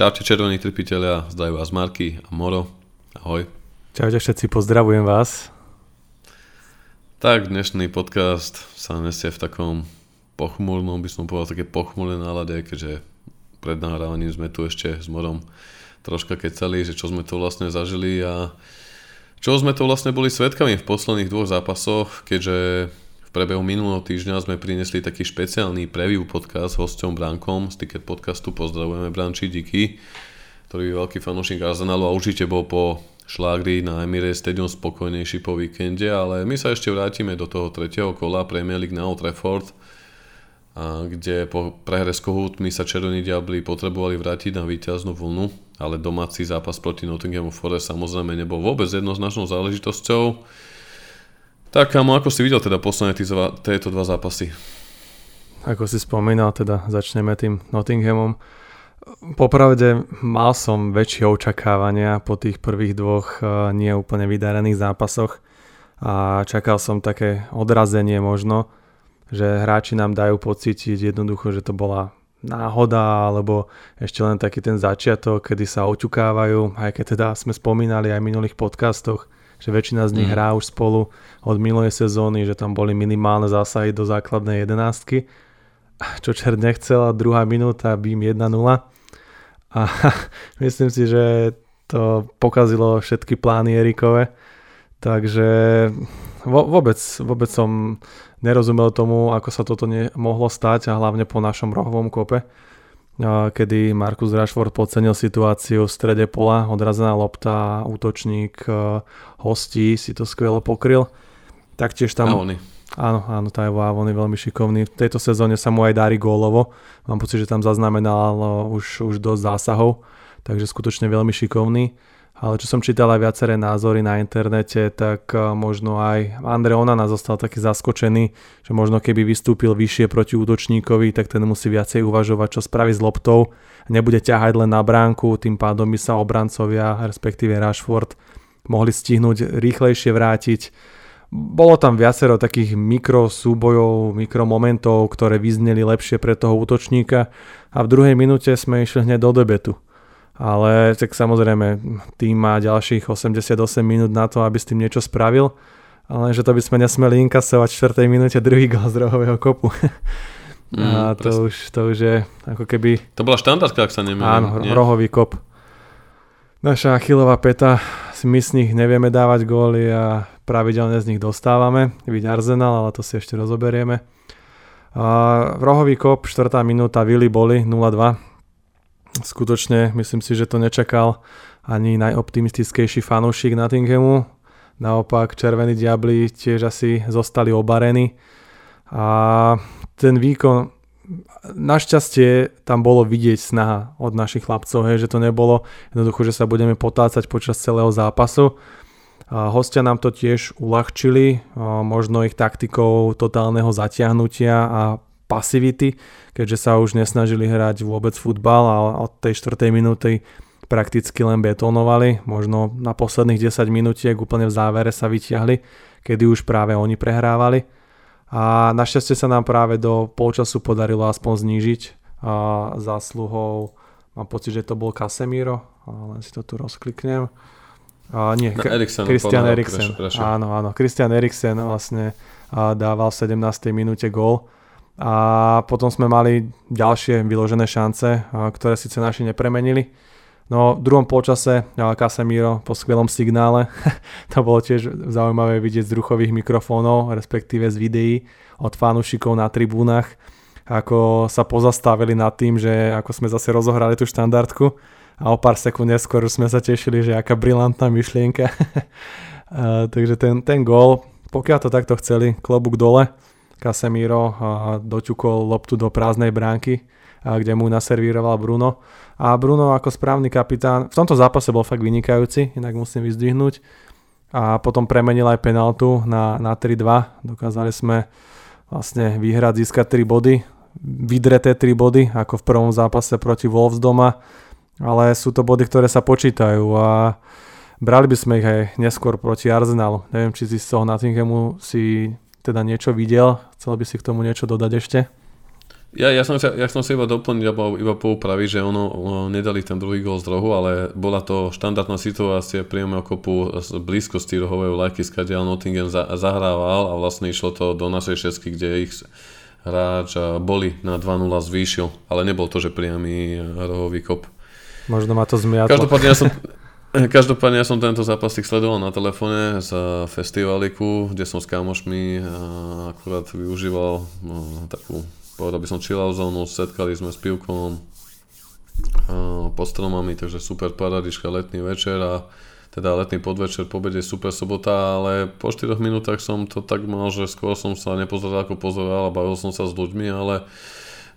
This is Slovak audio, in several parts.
Čaute červení trpiteľia, zdajú vás Marky a Moro. Ahoj. Čaute všetci, pozdravujem vás. Tak, dnešný podcast sa nesie v takom pochmurnom, by som povedal, také pochmurné nálade, keďže pred nahrávaním sme tu ešte s Morom troška kecali, že čo sme to vlastne zažili a čo sme to vlastne boli svetkami v posledných dvoch zápasoch, keďže v priebehu minulého týždňa sme priniesli taký špeciálny preview podcast s hosťom Brankom z Ticket podcastu. Pozdravujeme Branči, díky, ktorý je veľký fanúšik Arsenalu a určite bol po šlágri na Emirates Stadium spokojnejší po víkende, ale my sa ešte vrátime do toho tretieho kola Premier League na Old Trafford, a kde po prehre s Kohutmi sa Červení diabli potrebovali vrátiť na víťaznú vlnu, ale domáci zápas proti Nottinghamu Forest samozrejme nebol vôbec jednoznačnou záležitosťou. Tak, kámo, ako si videl teda posledné tieto dva zápasy? Ako si spomínal, teda začneme tým Nottinghamom. Popravde mal som väčšie očakávania po tých prvých dvoch uh, nie úplne vydarených zápasoch a čakal som také odrazenie možno, že hráči nám dajú pocítiť jednoducho, že to bola náhoda alebo ešte len taký ten začiatok, kedy sa oťukávajú, aj keď teda sme spomínali aj v minulých podcastoch, že väčšina z nich mm. hrá už spolu od minulej sezóny, že tam boli minimálne zásahy do základnej jedenáctky. Čo čert nechcel a druhá minúta bím 1-0. A myslím si, že to pokazilo všetky plány Erikove. Takže vo, vôbec, vôbec som nerozumel tomu, ako sa toto mohlo stať a hlavne po našom rohovom kope kedy Markus Rashford podcenil situáciu v strede pola, odrazená lopta, útočník hostí si to skvelo pokryl. Taktiež tam... Avony. Áno, áno, Tajo Avon je veľmi šikovný. V tejto sezóne sa mu aj darí gólovo. Mám pocit, že tam zaznamenal už, už dosť zásahov, takže skutočne veľmi šikovný ale čo som čítal aj viaceré názory na internete, tak eh, možno aj Andre Onana zostal taký zaskočený, že možno keby vystúpil vyššie proti útočníkovi, tak ten musí viacej uvažovať, čo spraví s loptou. Nebude ťahať len na bránku, tým pádom by sa obrancovia, respektíve Rashford, mohli stihnúť rýchlejšie vrátiť. Bolo tam viacero takých mikro súbojov, mikromomentov, ktoré vyzneli lepšie pre toho útočníka a v druhej minúte sme išli hneď do debetu ale tak samozrejme tým má ďalších 88 minút na to, aby s tým niečo spravil, ale že to by sme nesmeli inkasovať v 4. minúte druhý gol z rohového kopu. Mm, a to už, to už je ako keby... To bola štandardka, ak sa nemýlim. Áno, nie? rohový kop. Naša achilová peta, my z nich nevieme dávať góly a pravidelne z nich dostávame. Vidť Arsenal, ale to si ešte rozoberieme. A rohový kop, 4. minúta, Willy Boli 0-2 Skutočne myslím si, že to nečakal ani najoptimistickejší fanúšik Nottinghamu. Naopak Červení diabli tiež asi zostali obarení. A ten výkon, našťastie tam bolo vidieť snaha od našich chlapcov, hej, že to nebolo jednoducho, že sa budeme potácať počas celého zápasu. A hostia nám to tiež uľahčili, možno ich taktikou totálneho zatiahnutia a pasivity, keďže sa už nesnažili hrať vôbec futbal a od tej 4. minúty prakticky len betonovali, možno na posledných 10 minútiek úplne v závere sa vyťahli, kedy už práve oni prehrávali. A našťastie sa nám práve do polčasu podarilo aspoň znížiť a zásluhou, mám pocit, že to bol Casemiro, len si to tu rozkliknem. A nie, no, Eriksen, Christian Eriksen. Áno, áno, Christian Eriksen vlastne dával v 17. minúte gól a potom sme mali ďalšie vyložené šance, ktoré síce naši nepremenili. No v druhom polčase Casemiro po skvelom signále, to bolo tiež zaujímavé vidieť z druchových mikrofónov, respektíve z videí od fanúšikov na tribúnach, ako sa pozastavili nad tým, že ako sme zase rozohrali tú štandardku a o pár sekúnd neskôr sme sa tešili, že aká brilantná myšlienka. takže ten, ten gól, pokiaľ to takto chceli, klobúk dole, Casemiro doťukol loptu do prázdnej bránky, kde mu naservíroval Bruno. A Bruno ako správny kapitán, v tomto zápase bol fakt vynikajúci, inak musím vyzdvihnúť. A potom premenil aj penaltu na, na 3-2. Dokázali sme vlastne vyhrať, získať 3 body. Vydreté 3 body, ako v prvom zápase proti Wolves doma. Ale sú to body, ktoré sa počítajú a brali by sme ich aj neskôr proti Arsenalu. Neviem, či si z toho Nottinghamu si teda niečo videl. Chcel by si k tomu niečo dodať ešte? Ja, ja, som sa, ja som sa iba doplniť, alebo iba poupraviť, že ono, ono nedali ten druhý gol z rohu, ale bola to štandardná situácia priamo kopu z blízkosti rohovej lajky, skadiaľ Nottingham za, zahrával a vlastne išlo to do našej šesky, kde ich hráč boli na 2-0 zvýšil, ale nebol to, že priamy rohový kop. Možno ma to zmiatlo. Každopádne ja som, Každopádne ja som tento zápasik sledoval na telefóne z festivaliku, kde som s kamošmi akurát využíval no, takú, povedal by som chillout zónu, setkali sme s pivkom pod stromami, takže super paradiška, letný večer a teda letný podvečer, po obede super sobota, ale po 4 minútach som to tak mal, že skôr som sa nepozeral ako pozoroval a bavil som sa s ľuďmi, ale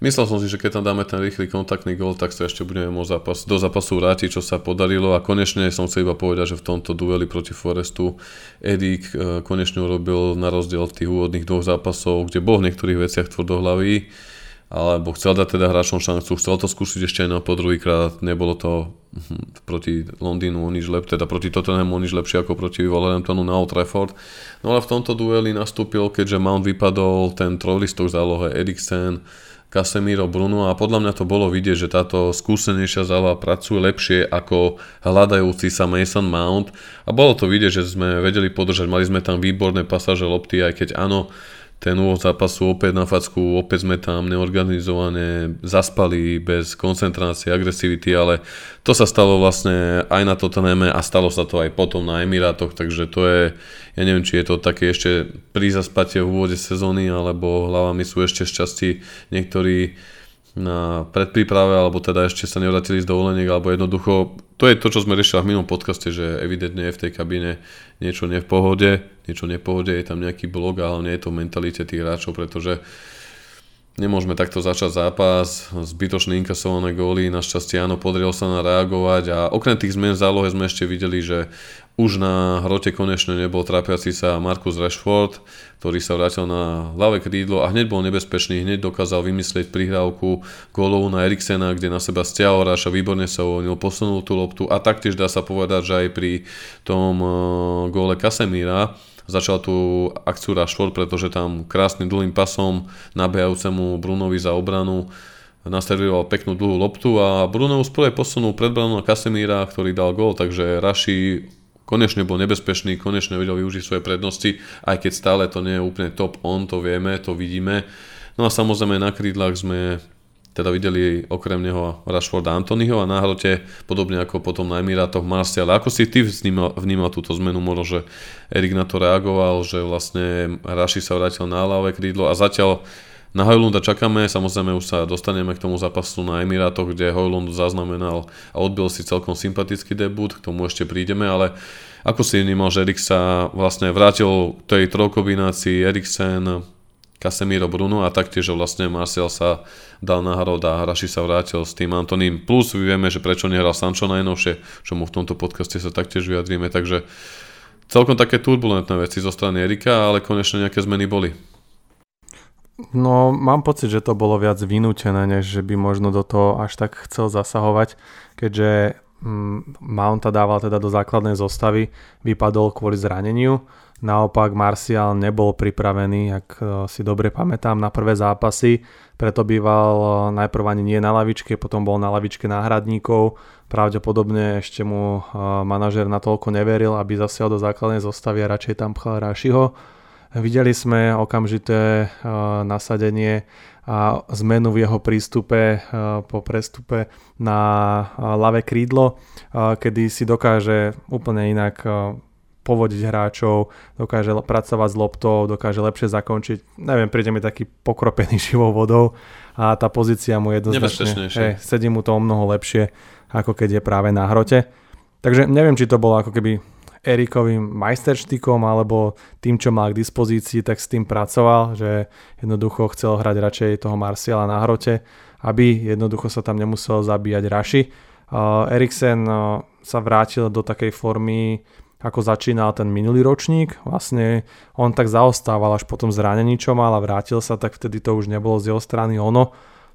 Myslel som si, že keď tam dáme ten rýchly kontaktný gol, tak sa ešte budeme môcť zápas, do zápasu vrátiť, čo sa podarilo. A konečne som chcel iba povedať, že v tomto dueli proti Forestu Edik eh, konečne urobil na rozdiel tých úvodných dvoch zápasov, kde bol v niektorých veciach tvrdohlavý, alebo chcel dať teda hráčom šancu, chcel to skúsiť ešte aj na po druhýkrát, nebolo to hm, proti Londýnu o nič lepšie, teda proti Tottenhamu o nič lepšie ako proti Wolverhamptonu na Old Trafford. No ale v tomto dueli nastúpil, keďže Mount vypadol ten trojlistok zálohe Eriksen, Casemiro Bruno a podľa mňa to bolo vidieť, že táto skúsenejšia záloha pracuje lepšie ako hľadajúci sa Mason Mount. A bolo to vidieť, že sme vedeli podržať, mali sme tam výborné pasáže lopty, aj keď áno, ten úvod zápasu opäť na facku, opäť sme tam neorganizované, zaspali bez koncentrácie, agresivity, ale to sa stalo vlastne aj na Tottenhame a stalo sa to aj potom na Emirátoch, takže to je, ja neviem, či je to také ešte prízaspatie v úvode sezóny, alebo hlavami sú ešte šťastí niektorí na predpríprave, alebo teda ešte sa nevrátili z dovoleniek, alebo jednoducho, to je to, čo sme riešili v minulom podcaste, že evidentne je v tej kabíne niečo nie v pohode, niečo nie v pohode, je tam nejaký blok, ale nie je to v mentalite tých hráčov, pretože nemôžeme takto začať zápas, zbytočné inkasované góly, našťastie áno, podriel sa na reagovať a okrem tých zmien v zálohe sme ešte videli, že už na hrote konečne nebol trápiaci sa Markus Rashford, ktorý sa vrátil na ľavé krídlo a hneď bol nebezpečný, hneď dokázal vymyslieť prihrávku gólovú na Eriksena, kde na seba stiahol Raša, výborne sa uvoľnil, posunul tú loptu a taktiež dá sa povedať, že aj pri tom uh, góle Kasemíra začal tú akciu Rashford, pretože tam krásnym dlhým pasom nabehajúcemu Brunovi za obranu naserviroval peknú dlhú loptu a Bruno už posunul pred branu Kasemíra, ktorý dal gól, takže Raši konečne bol nebezpečný, konečne vedel využiť svoje prednosti, aj keď stále to nie je úplne top on, to vieme, to vidíme. No a samozrejme na krídlach sme teda videli okrem neho Rashforda Antonyho a na hrote, podobne ako potom na Emirátoch Marcial. Ako si ty vnímal, vnímal túto zmenu, možno, že Erik na to reagoval, že vlastne Raši sa vrátil na ľavé krídlo a zatiaľ na Hojlunda čakáme, samozrejme už sa dostaneme k tomu zápasu na Emirátoch, kde Hojlund zaznamenal a odbil si celkom sympatický debut, k tomu ešte prídeme, ale ako si vnímal, že Erik sa vlastne vrátil k tej trojkombinácii Eriksen, Casemiro Bruno a taktiež, vlastne Martial sa dal na a Hraši sa vrátil s tým Antoním. Plus vieme, že prečo nehral Sancho najnovšie, čo mu v tomto podcaste sa taktiež vyjadríme, takže celkom také turbulentné veci zo strany Erika, ale konečne nejaké zmeny boli. No, mám pocit, že to bolo viac vynútené, než že by možno do toho až tak chcel zasahovať, keďže mm, Mounta dával teda do základnej zostavy, vypadol kvôli zraneniu. Naopak Martial nebol pripravený, ak e, si dobre pamätám, na prvé zápasy, preto býval e, najprv ani nie na lavičke, potom bol na lavičke náhradníkov. Pravdepodobne ešte mu e, manažer natoľko neveril, aby zasial do základnej zostavy a radšej tam pchal Rašiho Videli sme okamžité eh, nasadenie a zmenu v jeho prístupe eh, po prestupe na eh, ľavé krídlo, kedy si dokáže úplne inak povodiť hráčov, dokáže pracovať s loptou, dokáže lepšie zakončiť. Neviem, príde mi taký pokropený živou vodou a tá pozícia mu jednoznačne, hej, sedí mu to o mnoho lepšie, ako keď je práve na hrote. Takže neviem, či to bolo ako keby Erikovým majsterštykom alebo tým, čo mal k dispozícii, tak s tým pracoval, že jednoducho chcel hrať radšej toho Marciala na hrote, aby jednoducho sa tam nemusel zabíjať Raši. Eriksen sa vrátil do takej formy, ako začínal ten minulý ročník. Vlastne on tak zaostával až potom zranení, čo mal a vrátil sa, tak vtedy to už nebolo z jeho strany ono.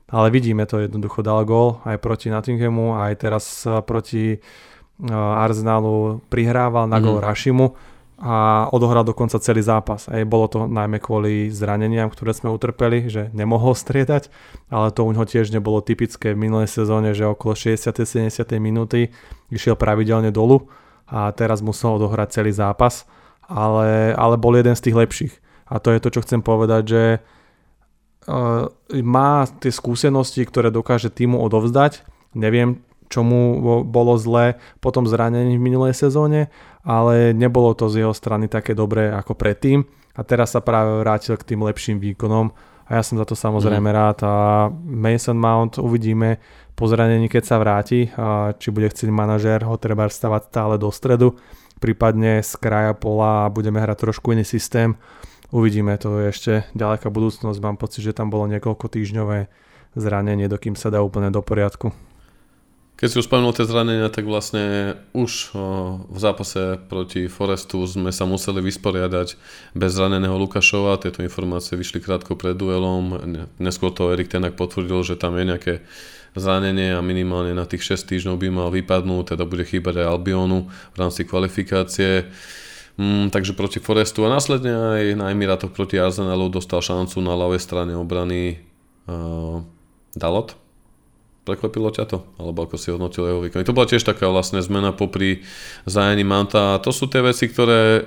Ale vidíme to, jednoducho dal gól aj proti Nottinghamu, aj teraz proti Arsenalu prihrával na gol mm. Rašimu. a odohral dokonca celý zápas. Aj bolo to najmä kvôli zraneniam, ktoré sme utrpeli, že nemohol striedať, ale to u neho tiež nebolo typické v minulej sezóne, že okolo 60-70 minúty išiel pravidelne dolu a teraz musel odohrať celý zápas, ale, ale bol jeden z tých lepších. A to je to, čo chcem povedať, že uh, má tie skúsenosti, ktoré dokáže týmu odovzdať. Neviem, čo mu bolo zlé po tom zranení v minulej sezóne, ale nebolo to z jeho strany také dobré ako predtým a teraz sa práve vrátil k tým lepším výkonom a ja som za to samozrejme mm. rád a Mason Mount uvidíme po zranení, keď sa vráti, a či bude chcieť manažér ho treba stavať stále do stredu, prípadne z kraja pola a budeme hrať trošku iný systém. Uvidíme, to je ešte ďaleká budúcnosť, mám pocit, že tam bolo niekoľko týždňové zranenie, dokým sa dá úplne do poriadku. Keď si už spomenul tie zranenia, tak vlastne už v zápase proti Forestu sme sa museli vysporiadať bez zraneného Lukašova. Tieto informácie vyšli krátko pred duelom. Neskôr to Erik Tenak potvrdil, že tam je nejaké zranenie a minimálne na tých 6 týždňov by mal vypadnúť, teda bude chýbať aj Albionu v rámci kvalifikácie. Mm, takže proti Forestu a následne aj na Emirátoch proti Arsenalu dostal šancu na ľavej strane obrany uh, Dalot Prekvapilo ťa to? Alebo ako si hodnotil jeho výkon? To bola tiež taká vlastne zmena popri zájení Manta to sú tie veci, ktoré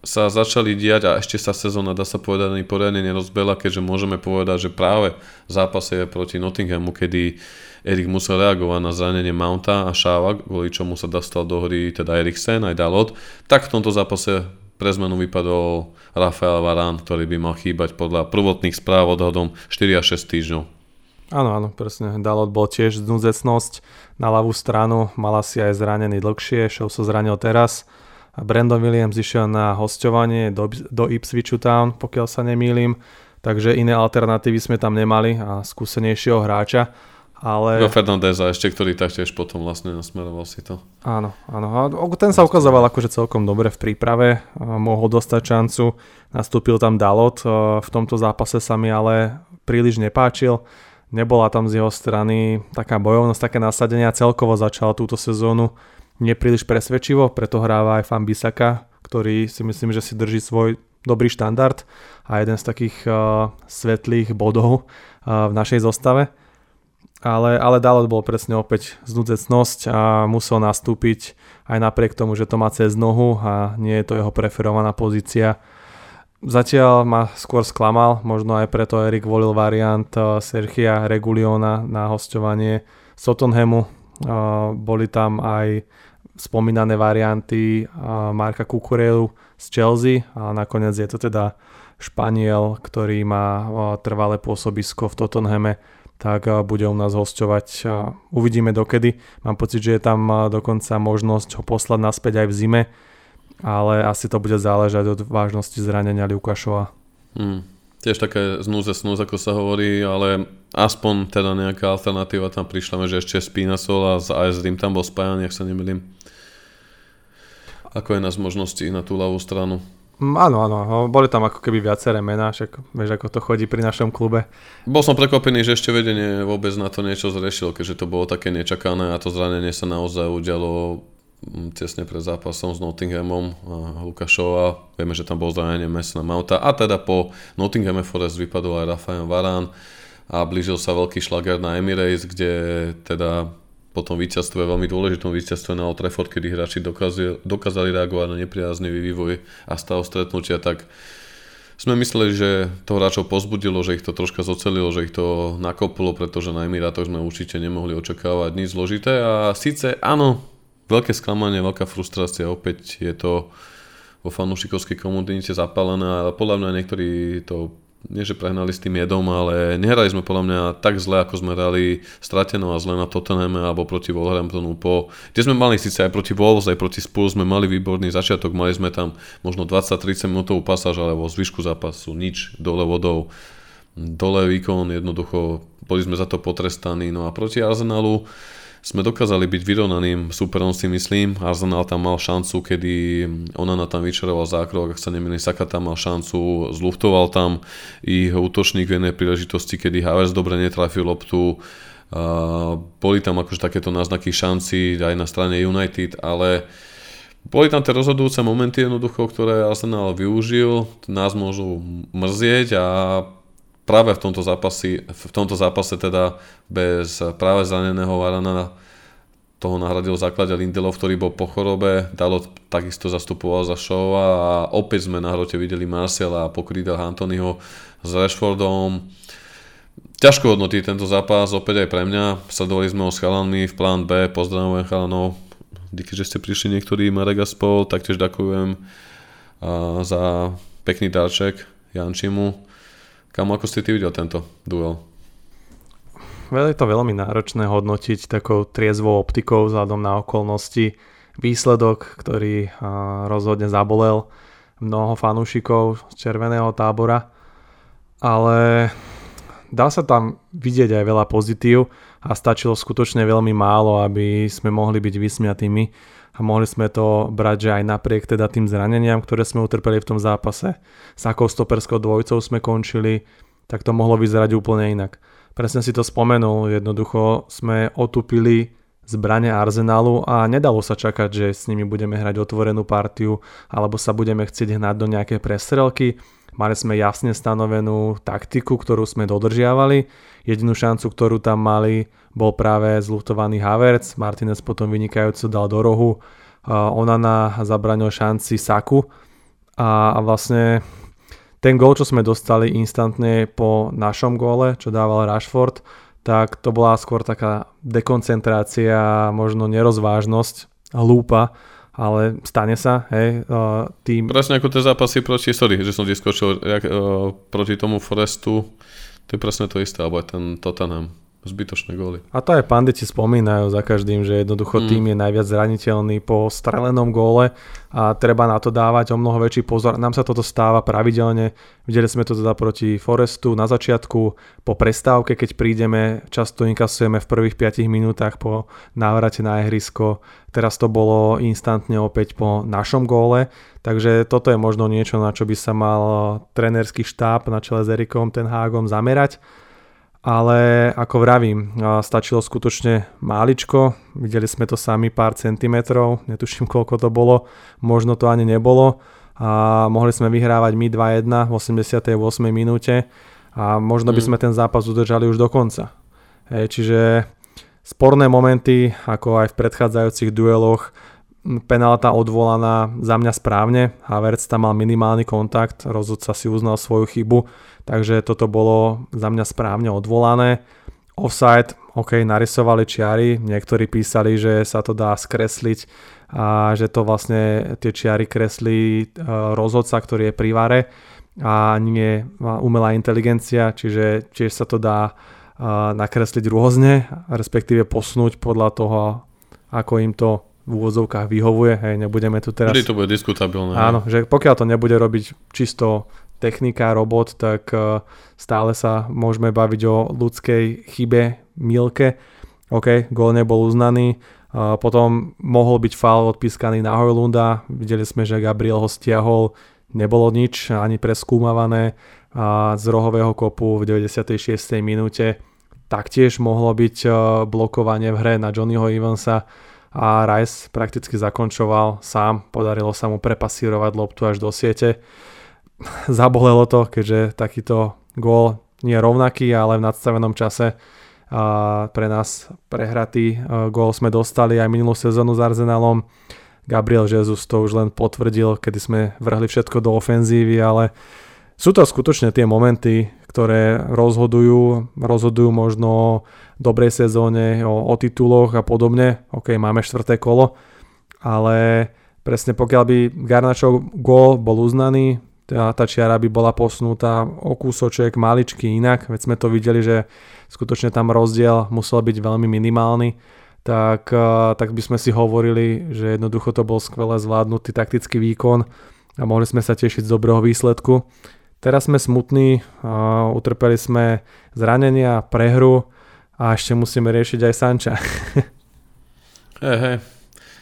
sa začali diať a ešte sa sezóna, dá sa povedať, ani poriadne nerozbela, keďže môžeme povedať, že práve v zápase proti Nottinghamu, kedy Erik musel reagovať na zranenie Mounta a Šáva, kvôli čomu sa dostal do hry teda Eriksen aj Dalot, tak v tomto zápase pre zmenu vypadol Rafael Varán, ktorý by mal chýbať podľa prvotných správ odhadom 4 až 6 týždňov. Áno, áno, presne. Dalot bol tiež znúzecnosť na ľavú stranu, mala si aj zranený dlhšie, Show sa zranil teraz. A Brandon Williams išiel na hostovanie do, do Ipswichu Town, pokiaľ sa nemýlim, takže iné alternatívy sme tam nemali a skúsenejšieho hráča. Ale... Jo Fernandeza ešte, ktorý taktiež potom vlastne nasmeroval si to. Áno, áno. A ten sa ukazoval akože celkom dobre v príprave, mohol dostať šancu, nastúpil tam Dalot, v tomto zápase sa mi ale príliš nepáčil Nebola tam z jeho strany taká bojovnosť, také nasadenie celkovo začal túto sezónu nepríliš presvedčivo, preto hráva aj Fan Bisaka, ktorý si myslím, že si drží svoj dobrý štandard a jeden z takých uh, svetlých bodov uh, v našej zostave. Ale, ale Dalot bol presne opäť znúdzecnosť a musel nastúpiť aj napriek tomu, že to má cez nohu a nie je to jeho preferovaná pozícia Zatiaľ ma skôr sklamal, možno aj preto Erik volil variant eh, Sergia Reguliona na hostovanie Sotonhamu. Eh, boli tam aj spomínané varianty eh, Marka Kukurelu z Chelsea a nakoniec je to teda Španiel, ktorý má trvalé pôsobisko v Tottenhame, tak bude u nás hostovať. Uvidíme dokedy. Mám pocit, že je tam dokonca možnosť ho poslať naspäť aj v zime, ale asi to bude záležať od vážnosti zranenia Lukášova. Hmm. Tiež také znúze snúz, ako sa hovorí, ale aspoň teda nejaká alternatíva tam prišla, že ešte Spinasol a aj s tým tam bol spájaný, ak sa nemýlim. Ako je nás možnosti na tú ľavú stranu? Mm, áno, áno, boli tam ako keby viaceré mená, však vieš, ako to chodí pri našom klube. Bol som prekvapený, že ešte vedenie vôbec na to niečo zrešil, keďže to bolo také nečakané a to zranenie sa naozaj udialo tesne pred zápasom s Nottinghamom Lukašova. Vieme, že tam bol zranenie Mesna Mauta a teda po Nottinghame Forest vypadol aj Rafael Varán a blížil sa veľký šlager na Emirates, kde teda po tom víťazstve, veľmi dôležitom víťazstve na Old Trafford, kedy hráči dokázali, dokázali reagovať na nepriaznivý vývoj a stav stretnutia, tak sme mysleli, že to hráčov pozbudilo, že ich to troška zocelilo, že ich to nakoplo, pretože na Emirátoch sme určite nemohli očakávať nič zložité a síce áno, veľké sklamanie, veľká frustrácia, opäť je to vo fanúšikovskej komunite zapálené a podľa mňa niektorí to nie že prehnali s tým jedom, ale nehrali sme podľa mňa tak zle, ako sme hrali strateno a zle na Tottenhame alebo proti Wolverhamptonu po, kde sme mali síce aj proti Wolves, aj proti Spurs sme mali výborný začiatok, mali sme tam možno 20-30 minútovú pasáž, ale vo zvyšku zápasu nič, dole vodou, dole výkon, jednoducho boli sme za to potrestaní, no a proti Arsenalu sme dokázali byť vyrovnaným superom si myslím. Arsenal tam mal šancu, kedy Onana tam vyčaroval zákrok, ak sa nemýlim, Saka tam mal šancu, zluftoval tam ich útočník v jednej príležitosti, kedy Havertz dobre netrafil loptu. Uh, boli tam akože takéto náznaky šanci aj na strane United, ale boli tam tie rozhodujúce momenty jednoducho, ktoré Arsenal využil, nás môžu mrzieť a práve v tomto, zápasi, v tomto zápase teda bez práve zraneného Varana toho nahradil v základe Lindelov, ktorý bol po chorobe, Dalo takisto zastupoval za show a opäť sme na hrote videli Marcela a pokrídel Antonyho s Rashfordom. Ťažko hodnotí tento zápas, opäť aj pre mňa. Sledovali sme ho s chalanmi v plán B, pozdravujem chalanov. Díky, že ste prišli niektorí, Marek a spol, taktiež ďakujem za pekný dáček Jančimu. Kam ako ste ty videl tento duel? je to veľmi náročné hodnotiť takou triezvou optikou vzhľadom na okolnosti. Výsledok, ktorý rozhodne zabolel mnoho fanúšikov z červeného tábora, ale dá sa tam vidieť aj veľa pozitív a stačilo skutočne veľmi málo, aby sme mohli byť vysmiatými a mohli sme to brať, že aj napriek teda tým zraneniam, ktoré sme utrpeli v tom zápase, s akou stoperskou dvojcou sme končili, tak to mohlo vyzerať úplne inak. Presne si to spomenul, jednoducho sme otupili zbrane Arsenalu a nedalo sa čakať, že s nimi budeme hrať otvorenú partiu alebo sa budeme chcieť hnať do nejaké prestrelky. Mali sme jasne stanovenú taktiku, ktorú sme dodržiavali. Jedinú šancu, ktorú tam mali, bol práve zluhtovaný Havertz. Martinez potom vynikajúco dal do rohu. Onana zabranil šanci Saku. A vlastne ten gól, čo sme dostali instantne po našom góle, čo dával Rashford, tak to bola skôr taká dekoncentrácia, možno nerozvážnosť, lúpa, ale stane sa, hej, tým... Presne ako tie zápasy proti, sorry, že som ti skočil, jak, uh, proti tomu Forestu, to je presne to isté, alebo aj ten Tottenham zbytočné góly. A to aj panditi spomínajú za každým, že jednoducho mm. tým je najviac zraniteľný po strelenom góle a treba na to dávať o mnoho väčší pozor. Nám sa toto stáva pravidelne. Videli sme to teda proti Forestu na začiatku, po prestávke, keď prídeme, často inkasujeme v prvých 5 minútach po návrate na ihrisko. Teraz to bolo instantne opäť po našom góle. Takže toto je možno niečo, na čo by sa mal trenerský štáb na čele s Erikom ten Hágom zamerať ale ako vravím, stačilo skutočne máličko, videli sme to sami pár centimetrov, netuším koľko to bolo, možno to ani nebolo. A mohli sme vyhrávať my 2-1 v 88. minúte. A možno by mm. sme ten zápas udržali už do konca. Hej, čiže sporné momenty, ako aj v predchádzajúcich dueloch, penálta odvolaná za mňa správne, Havertz tam mal minimálny kontakt, rozhodca si uznal svoju chybu, takže toto bolo za mňa správne odvolané. Offside, ok, narysovali čiary, niektorí písali, že sa to dá skresliť a že to vlastne tie čiary kreslí e, rozhodca, ktorý je pri vare a nie umelá inteligencia, čiže tiež sa to dá e, nakresliť rôzne, respektíve posunúť podľa toho, ako im to v úvodzovkách vyhovuje, hej, nebudeme tu teraz... Kedy to bude diskutabilné. Áno, že pokiaľ to nebude robiť čisto technika, robot, tak uh, stále sa môžeme baviť o ľudskej chybe, milke. OK, gól nebol uznaný, uh, potom mohol byť faul odpískaný na Hojlunda, videli sme, že Gabriel ho stiahol, nebolo nič ani preskúmavané z rohového kopu v 96. minúte taktiež mohlo byť uh, blokovanie v hre na Johnnyho Evansa a Rice prakticky zakončoval sám, podarilo sa mu prepasírovať loptu až do siete. Zabolelo to, keďže takýto gól nie je rovnaký, ale v nadstavenom čase a pre nás prehratý e, gól sme dostali aj minulú sezónu s Arsenalom. Gabriel Jesus to už len potvrdil, kedy sme vrhli všetko do ofenzívy, ale sú to skutočne tie momenty, ktoré rozhodujú, rozhodujú možno o dobrej sezóne, o, o tituloch a podobne. OK, máme štvrté kolo, ale presne pokiaľ by Garnačov gól bol uznaný, tá, tá čiara by bola posunutá o kúsoček maličky inak, veď sme to videli, že skutočne tam rozdiel musel byť veľmi minimálny, tak, tak by sme si hovorili, že jednoducho to bol skvele zvládnutý taktický výkon a mohli sme sa tešiť z dobrého výsledku. Teraz sme smutní, utrpeli sme zranenia, prehru a ešte musíme riešiť aj Sanča. Hej, hej.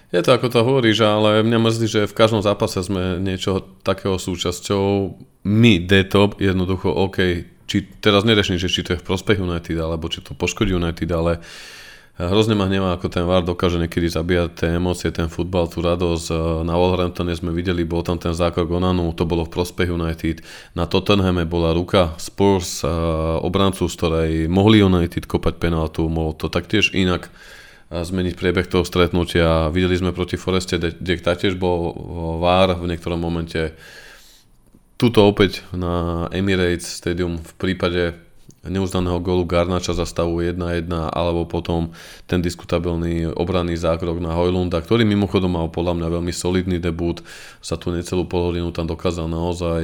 Je to ako to hovoríš, ale mňa mrzí, že v každom zápase sme niečo takého súčasťou. My, D-Top, jednoducho, OK, či teraz nereším, že či to je v prospech United, alebo či to poškodí United, ale Hrozne ma hnevá, ako ten VAR dokáže niekedy zabíjať tie emócie, ten futbal, tú radosť. Na Wolverhamptone sme videli, bol tam ten zákrok Onanu, to bolo v prospech United. Na Tottenhame bola ruka Spurs, obrancu, z ktorej mohli United kopať penaltu, mohol to taktiež inak zmeniť priebeh toho stretnutia. Videli sme proti Foreste, kde taktiež bol VAR v niektorom momente. Tuto opäť na Emirates Stadium v prípade neuznaného gólu Garnača za stavu 1-1 alebo potom ten diskutabilný obranný zákrok na Hojlunda, ktorý mimochodom mal podľa mňa veľmi solidný debut, za tú necelú polhodinu tam dokázal naozaj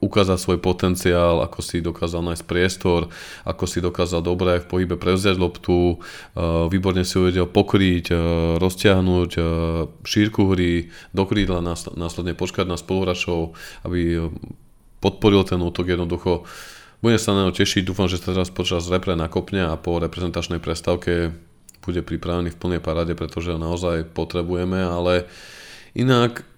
ukázať svoj potenciál, ako si dokázal nájsť priestor, ako si dokázal dobre v pohybe prevziať loptu, eh, výborne si uvedel pokryť, eh, rozťahnuť eh, šírku hry, do krídla, následne počkať na spoluhráčov, aby podporil ten útok jednoducho budem sa na neho tešiť, dúfam, že sa teraz počas repre nakopne a po reprezentačnej prestávke bude pripravený v plnej parade, pretože ho naozaj potrebujeme, ale inak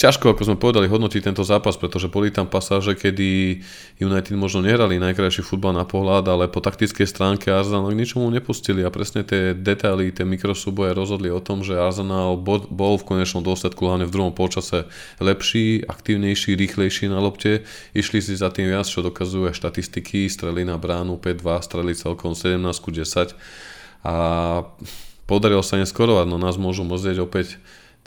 ťažko, ako sme povedali, hodnotiť tento zápas, pretože boli tam pasáže, kedy United možno nehrali najkrajší futbal na pohľad, ale po taktickej stránke Arsenal k ničomu nepustili. A presne tie detaily, tie mikrosúboje rozhodli o tom, že Arsenal bol v konečnom dôsledku hlavne v druhom polčase lepší, aktívnejší, rýchlejší na lopte. Išli si za tým viac, čo dokazujú aj štatistiky, streli na bránu 5-2, streli celkom 17-10 a podarilo sa neskorovať, no nás môžu mrzieť opäť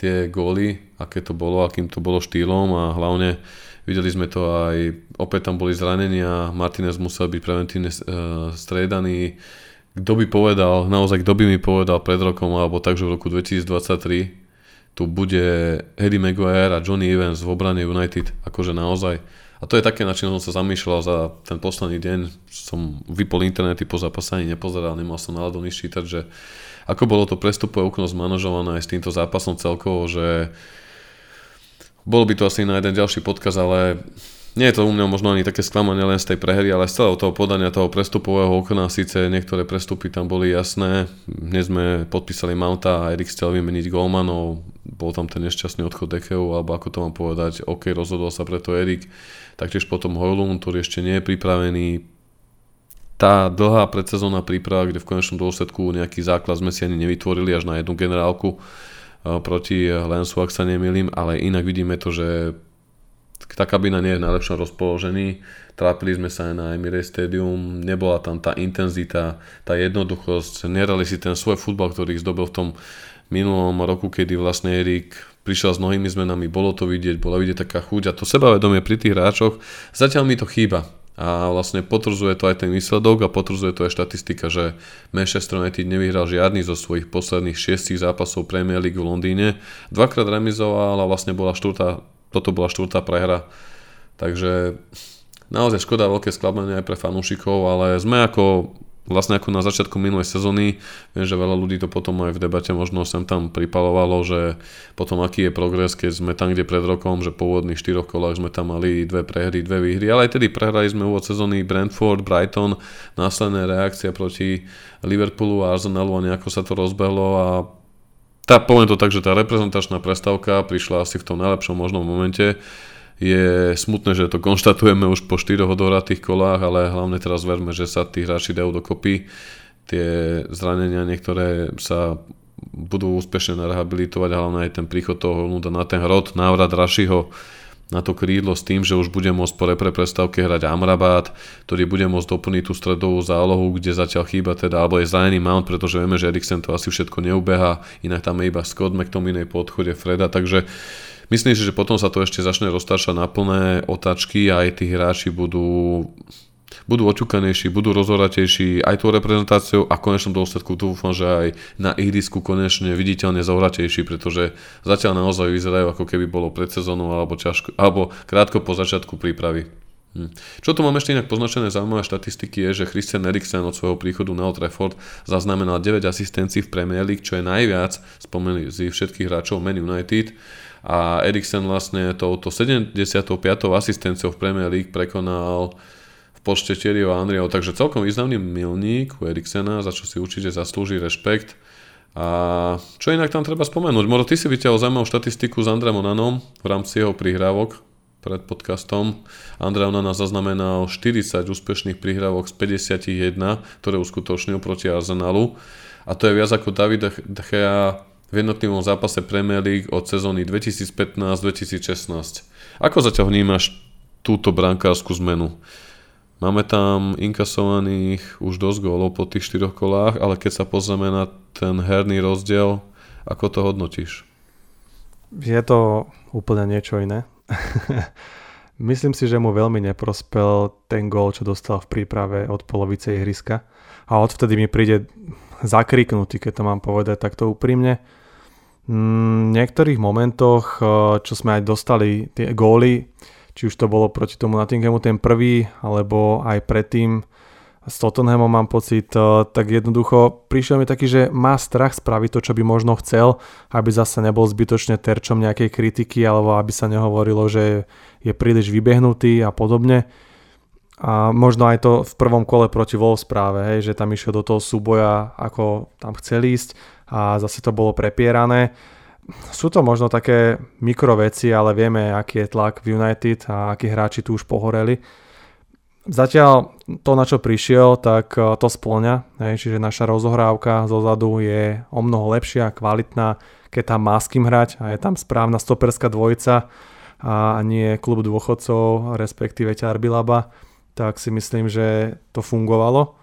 tie góly, aké to bolo, akým to bolo štýlom a hlavne videli sme to aj, opäť tam boli zranenia, Martinez musel byť preventívne uh, striedaný. Kto by povedal, naozaj kto by mi povedal pred rokom alebo tak, že v roku 2023 tu bude Eddie Maguire a Johnny Evans v obrane United, akože naozaj. A to je také, na čím som sa zamýšľal za ten posledný deň. Som vypol internety po zápase ani nepozeral, nemal som náladu nič čítať, že ako bolo to prestupové okno zmanažované aj s týmto zápasom celkovo, že bolo by to asi na jeden ďalší podkaz, ale nie je to u mňa možno ani také sklamanie len z tej prehry, ale z celého toho podania toho prestupového okna, síce niektoré prestupy tam boli jasné, dnes sme podpísali Mounta a Erik chcel vymeniť golmanov, bol tam ten nešťastný odchod Dekeu, alebo ako to mám povedať, OK, rozhodol sa preto Erik, taktiež potom Hojlund, ktorý ešte nie je pripravený, tá dlhá predsezónna príprava, kde v konečnom dôsledku nejaký základ sme si ani nevytvorili až na jednu generálku eh, proti Lensu, ak sa nemýlim, ale inak vidíme to, že tá kabína nie je najlepšom rozpoložení. Trápili sme sa aj na Emirates Stadium, nebola tam tá intenzita, tá jednoduchosť, nerali si ten svoj futbal, ktorý zdobil v tom minulom roku, kedy vlastne Erik prišiel s mnohými zmenami, bolo to vidieť, bola vidieť taká chuť a to sebavedomie pri tých hráčoch, zatiaľ mi to chýba a vlastne potvrdzuje to aj ten výsledok a potvrdzuje to aj štatistika, že Manchester United nevyhral žiadny zo svojich posledných šiestich zápasov Premier League v Londýne. Dvakrát remizoval a vlastne bola štvrtá, toto bola štvrtá prehra. Takže naozaj škoda veľké sklamanie aj pre fanúšikov, ale sme ako vlastne ako na začiatku minulej sezóny, viem, že veľa ľudí to potom aj v debate možno sem tam pripalovalo, že potom aký je progres, keď sme tam, kde pred rokom, že po úvodných štyroch kolách sme tam mali dve prehry, dve výhry, ale aj tedy prehrali sme úvod sezóny Brentford, Brighton, následné reakcia proti Liverpoolu a Arsenalu a nejako sa to rozbehlo a tá, poviem to tak, že tá reprezentačná prestávka prišla asi v tom najlepšom možnom momente, je smutné, že to konštatujeme už po štyroch odohratých kolách, ale hlavne teraz verme, že sa tí hráči dajú dokopy. Tie zranenia niektoré sa budú úspešne narehabilitovať, hlavne aj ten príchod toho Holunda na ten hrod, návrat Rašiho na to krídlo s tým, že už bude môcť po repre prestávke hrať Amrabat, ktorý bude môcť doplniť tú stredovú zálohu, kde zatiaľ chýba teda, alebo je zranený Mount, pretože vieme, že Eriksen to asi všetko neubeha, inak tam je iba Scott McTominay po odchode Freda, takže Myslím si, že potom sa to ešte začne roztáčať na plné otačky a aj tí hráči budú budú očukanejší, budú rozhoratejší aj tou reprezentáciou a konečnom dôsledku dúfam, že aj na ihrisku konečne viditeľne zohratejší, pretože zatiaľ naozaj vyzerajú ako keby bolo pred sezónou alebo, ťažko, alebo krátko po začiatku prípravy. Hm. Čo tu mám ešte inak poznačené zaujímavé štatistiky je, že Christian Eriksen od svojho príchodu na Old Trafford zaznamenal 9 asistencií v Premier League, čo je najviac spomedzi všetkých hráčov Man United a Eriksen vlastne touto 75. asistenciou v Premier League prekonal v počte Thierryho Andriho, takže celkom významný milník u Eriksena, za čo si určite zaslúži rešpekt. A čo inak tam treba spomenúť? Moro, ty si vyťahol zaujímavú štatistiku s Andrem Onanom v rámci jeho prihrávok pred podcastom. Andrej Onana zaznamenal 40 úspešných prihrávok z 51, ktoré uskutočnil proti Arsenalu a to je viac ako David De v jednotlivom zápase Premier League od sezóny 2015-2016. Ako zatiaľ vnímaš túto brankárskú zmenu? Máme tam inkasovaných už dosť gólov po tých štyroch kolách, ale keď sa pozrieme na ten herný rozdiel, ako to hodnotíš? Je to úplne niečo iné. Myslím si, že mu veľmi neprospel ten gól, čo dostal v príprave od polovice ihriska. A odvtedy mi príde zakriknutý, keď to mám povedať takto úprimne. Mm, v niektorých momentoch, eh, čo sme aj dostali tie góly, či už to bolo proti tomu Nottinghamu ten prvý, alebo aj predtým s Tottenhamom mám pocit, eh, tak jednoducho prišiel mi taký, že má strach spraviť to, čo by možno chcel, aby zase nebol zbytočne terčom nejakej kritiky, alebo aby sa nehovorilo, že je príliš vybehnutý a podobne. A možno aj to v prvom kole proti Wolves práve, hej, že tam išiel do toho súboja, ako tam chcel ísť a zase to bolo prepierané. Sú to možno také mikroveci, ale vieme, aký je tlak v United a akí hráči tu už pohoreli. Zatiaľ to, na čo prišiel, tak e, to splňa, čiže naša rozohrávka zozadu je o mnoho lepšia, kvalitná, keď tam má s kým hrať a je tam správna stoperská dvojica a nie klub dôchodcov, respektíve Ťarbilaba, tak si myslím, že to fungovalo.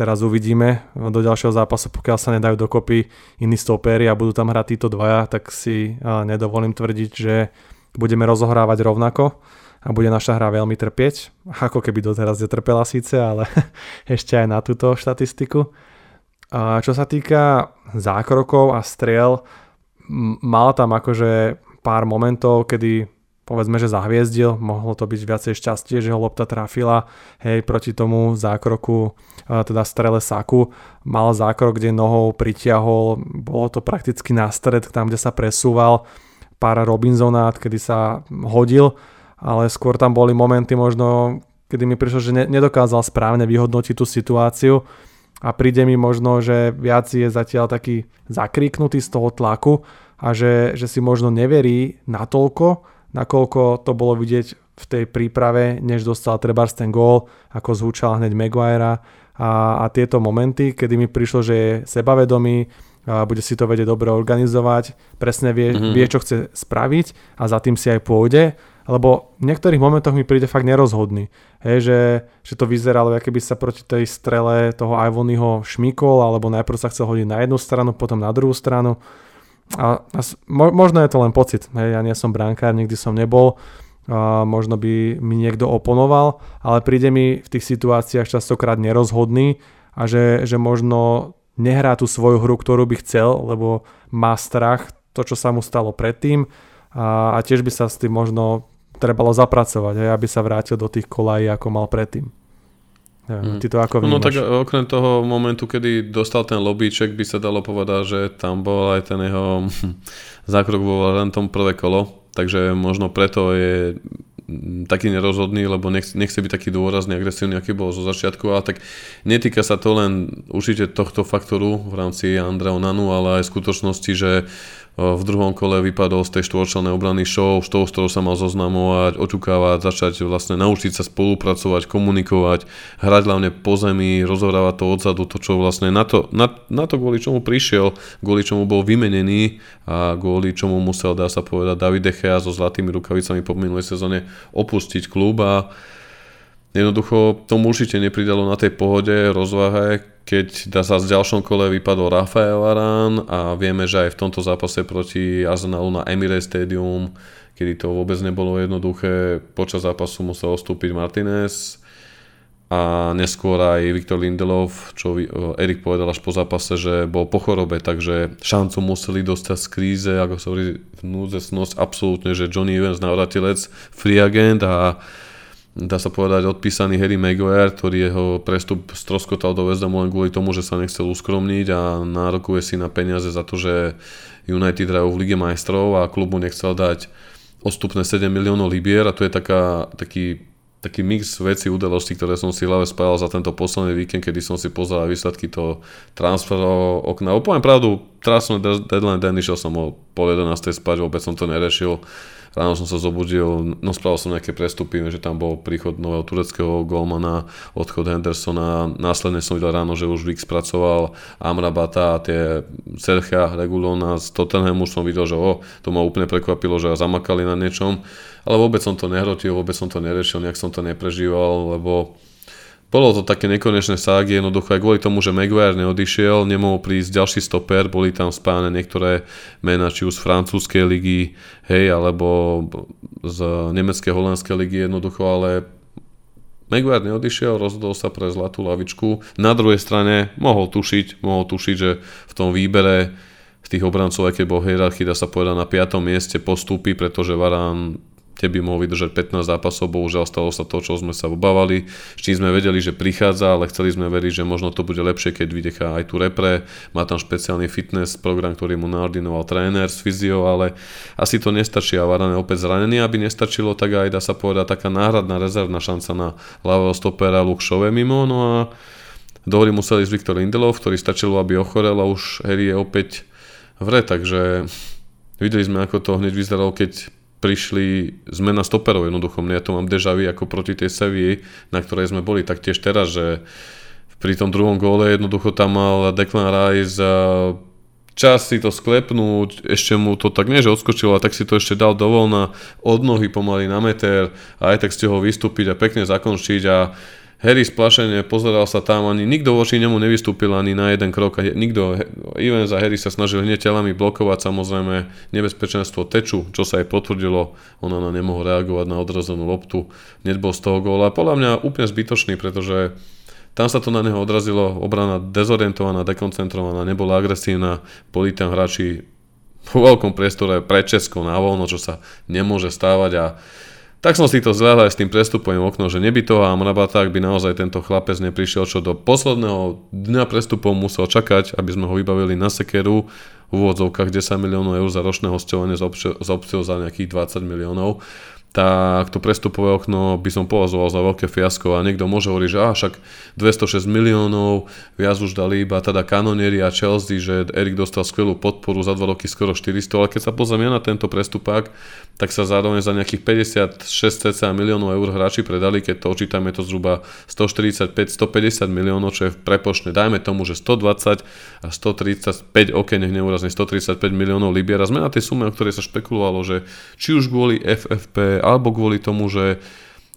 Teraz uvidíme do ďalšieho zápasu, pokiaľ sa nedajú dokopy iní stopéry a budú tam hrať títo dvaja, tak si nedovolím tvrdiť, že budeme rozohrávať rovnako a bude naša hra veľmi trpieť, ako keby doteraz netrpela síce, ale ešte aj na túto štatistiku. A čo sa týka zákrokov a striel, mal tam akože pár momentov, kedy povedzme, že zahviezdil, mohlo to byť viacej šťastie, že ho lopta trafila, hej, proti tomu zákroku, teda strele Saku, mal zákrok, kde nohou pritiahol, bolo to prakticky na stred, tam, kde sa presúval, pár Robinsonát, kedy sa hodil, ale skôr tam boli momenty možno, kedy mi prišlo, že ne, nedokázal správne vyhodnotiť tú situáciu. A príde mi možno, že viac je zatiaľ taký zakríknutý z toho tlaku a že, že si možno neverí natoľko, nakoľko to bolo vidieť v tej príprave, než dostal trebárs ten gól, ako zvučal hneď Maguire a, a tieto momenty, kedy mi prišlo, že je sebavedomý, a bude si to vedieť dobre organizovať, presne vie, mm-hmm. vie, čo chce spraviť a za tým si aj pôjde lebo v niektorých momentoch mi príde fakt nerozhodný. Hej, že, že to vyzeralo, aké by sa proti tej strele toho Ivonyho šmikol, alebo najprv sa chcel hodiť na jednu stranu, potom na druhú stranu. A, a mo, možno je to len pocit. Hej, ja nie som brankár, nikdy som nebol. A možno by mi niekto oponoval, ale príde mi v tých situáciách častokrát nerozhodný a že, že možno nehrá tú svoju hru, ktorú by chcel, lebo má strach to, čo sa mu stalo predtým a, a tiež by sa s tým možno trebalo zapracovať, aj, aby sa vrátil do tých kolají, ako mal predtým. Neviem, mm. ty to ako vnímaš? No tak okrem toho momentu, kedy dostal ten lobíček, by sa dalo povedať, že tam bol aj ten jeho zákrok vo tom prvé kolo, takže možno preto je taký nerozhodný, lebo nechce, nechce byť taký dôrazný, agresívny, aký bol zo začiatku, ale tak netýka sa to len určite tohto faktoru v rámci Andrea Nanu, ale aj skutočnosti, že v druhom kole vypadol z tej štvorčelnej obrany show, s tou, s ktorou sa mal zoznamovať, očukávať, začať vlastne naučiť sa spolupracovať, komunikovať, hrať hlavne po zemi, rozohrávať to odzadu, to čo vlastne na to, na, na to kvôli čomu prišiel, kvôli čomu bol vymenený a kvôli čomu musel, dá sa povedať, David Echea so zlatými rukavicami po minulej sezóne opustiť klub a jednoducho tomu určite nepridalo na tej pohode, rozvahe, keď sa v ďalšom kole vypadol Rafael Aran a vieme, že aj v tomto zápase proti Arsenalu na Emirates Stadium, kedy to vôbec nebolo jednoduché, počas zápasu musel ostúpiť Martinez a neskôr aj Viktor Lindelov, čo Erik povedal až po zápase, že bol po chorobe, takže šancu museli dostať z kríze, ako sa hovorí v núdzesnosť, absolútne, že Johnny Evans navratilec, free agent a dá sa povedať, odpísaný Harry Maguire, ktorý jeho prestup stroskotal do West len kvôli tomu, že sa nechcel uskromniť a nárokuje si na peniaze za to, že United hrajú v Lige majstrov a klubu nechcel dať ostupné 7 miliónov libier a to je taká, taký, taký mix veci, udalostí, ktoré som si hlave spájal za tento posledný víkend, kedy som si pozeral výsledky toho transferového okna. Opoviem pravdu, trasné deadline den, išiel som o pol 11. spať, vôbec som to nerešil. Ráno som sa zobudil, no spravil som nejaké prestupy, že tam bol príchod nového tureckého golmana, odchod Hendersona, následne som videl ráno, že už Vik spracoval Amrabata a tie Sercha Regulona z Tottenhamu som videl, že o, to ma úplne prekvapilo, že zamakali na niečom, ale vôbec som to nehrotil, vôbec som to neriešil, nejak som to neprežíval, lebo bolo to také nekonečné ságy, jednoducho aj kvôli tomu, že Maguire neodišiel, nemohol prísť ďalší stoper, boli tam spájane niektoré mená, či už z francúzskej ligy, hej, alebo z nemeckej, holandskej ligy jednoducho, ale Maguire neodišiel, rozhodol sa pre zlatú lavičku. Na druhej strane mohol tušiť, mohol tušiť, že v tom výbere z tých obrancov, keď bol hierarchii, dá sa povedať na 5. mieste postupy, pretože Varán by mohol vydržať 15 zápasov, bohužiaľ stalo sa to, čo sme sa obávali. S čím sme vedeli, že prichádza, ale chceli sme veriť, že možno to bude lepšie, keď vydechá aj tu repre. Má tam špeciálny fitness program, ktorý mu naordinoval tréner z fyzio, ale asi to nestačí a Varane opäť zranený, aby nestačilo, tak aj dá sa povedať taká náhradná rezervná šanca na ľavého stopera Lukšové mimo. No a do hry museli ísť Viktor Lindelov, ktorý stačilo, aby ochorel a už Harry je opäť v takže videli sme, ako to hneď vyzeralo, keď prišli zmena stoperov jednoducho. Ja to mám deja vu ako proti tej Sevii, na ktorej sme boli taktiež teraz, že pri tom druhom góle jednoducho tam mal Declan Rice čas si to sklepnúť, ešte mu to tak nie, že odskočilo, ale tak si to ešte dal dovolna od nohy pomaly na meter a aj tak ste ho vystúpiť a pekne zakončiť a Harry splašene pozeral sa tam, ani nikto voči nemu nevystúpil ani na jeden krok. Nikto, Evans a Harry sa snažili hneď telami blokovať samozrejme nebezpečenstvo teču, čo sa aj potvrdilo. Ona na nemohol reagovať na odrazenú loptu. Hneď bol z toho góla. Podľa mňa úplne zbytočný, pretože tam sa to na neho odrazilo, obrana dezorientovaná, dekoncentrovaná, nebola agresívna, boli tam hráči vo veľkom priestore pre Česko na voľno, čo sa nemôže stávať a tak som si to zľadal aj s tým prestupovým oknom, že neby to a Mrabata, ak by naozaj tento chlapec neprišiel, čo do posledného dňa prestupov musel čakať, aby sme ho vybavili na sekeru v úvodzovkách 10 miliónov eur za ročné hostovanie s opciou za nejakých 20 miliónov, tak to prestupové okno by som považoval za veľké fiasko a niekto môže hovoriť, že á, však 206 miliónov, viac už dali iba teda kanonieri a Chelsea, že Erik dostal skvelú podporu za 2 roky skoro 400, ale keď sa pozrieme na tento prestupák, tak sa zároveň za nejakých 56 cca miliónov eur hráči predali, keď to očítame to zhruba 145-150 miliónov, čo je prepočné. Dajme tomu, že 120 a 135, ok, nech neurazne, 135 miliónov libier a sme na tej sume, o ktorej sa špekulovalo, že či už kvôli FFP alebo kvôli tomu, že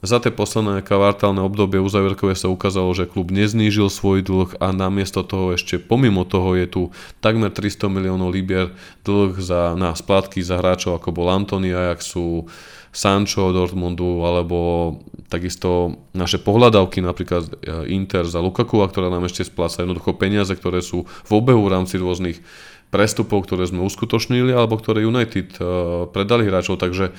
za tie posledné kvartálne obdobie uzavierkové sa ukázalo, že klub neznížil svoj dlh a namiesto toho ešte pomimo toho je tu takmer 300 miliónov libier dlh za, na splátky za hráčov ako bol Antony Ajaxu, Sancho Dortmundu alebo takisto naše pohľadavky napríklad e, Inter za Lukaku, ktorá nám ešte spláca jednoducho peniaze, ktoré sú v obehu v rámci rôznych prestupov, ktoré sme uskutočnili alebo ktoré United uh, predali hráčov, takže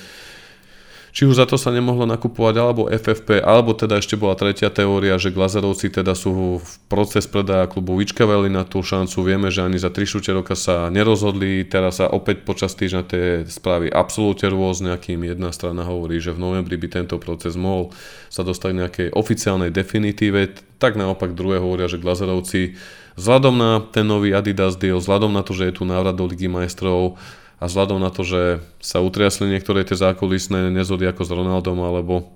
či už za to sa nemohlo nakupovať, alebo FFP, alebo teda ešte bola tretia teória, že Glazerovci teda sú v proces predaja klubu vyčkavali na tú šancu. Vieme, že ani za 3 šúte roka sa nerozhodli, teraz sa opäť počas týždňa tie správy absolútne rôzne, akým jedna strana hovorí, že v novembri by tento proces mohol sa dostať k nejakej oficiálnej definitíve, tak naopak druhé hovoria, že Glazerovci vzhľadom na ten nový Adidas deal, vzhľadom na to, že je tu návrat do Ligy majstrov, a vzhľadom na to, že sa utriasli niektoré tie zákulisné nezhody ako s Ronaldom, alebo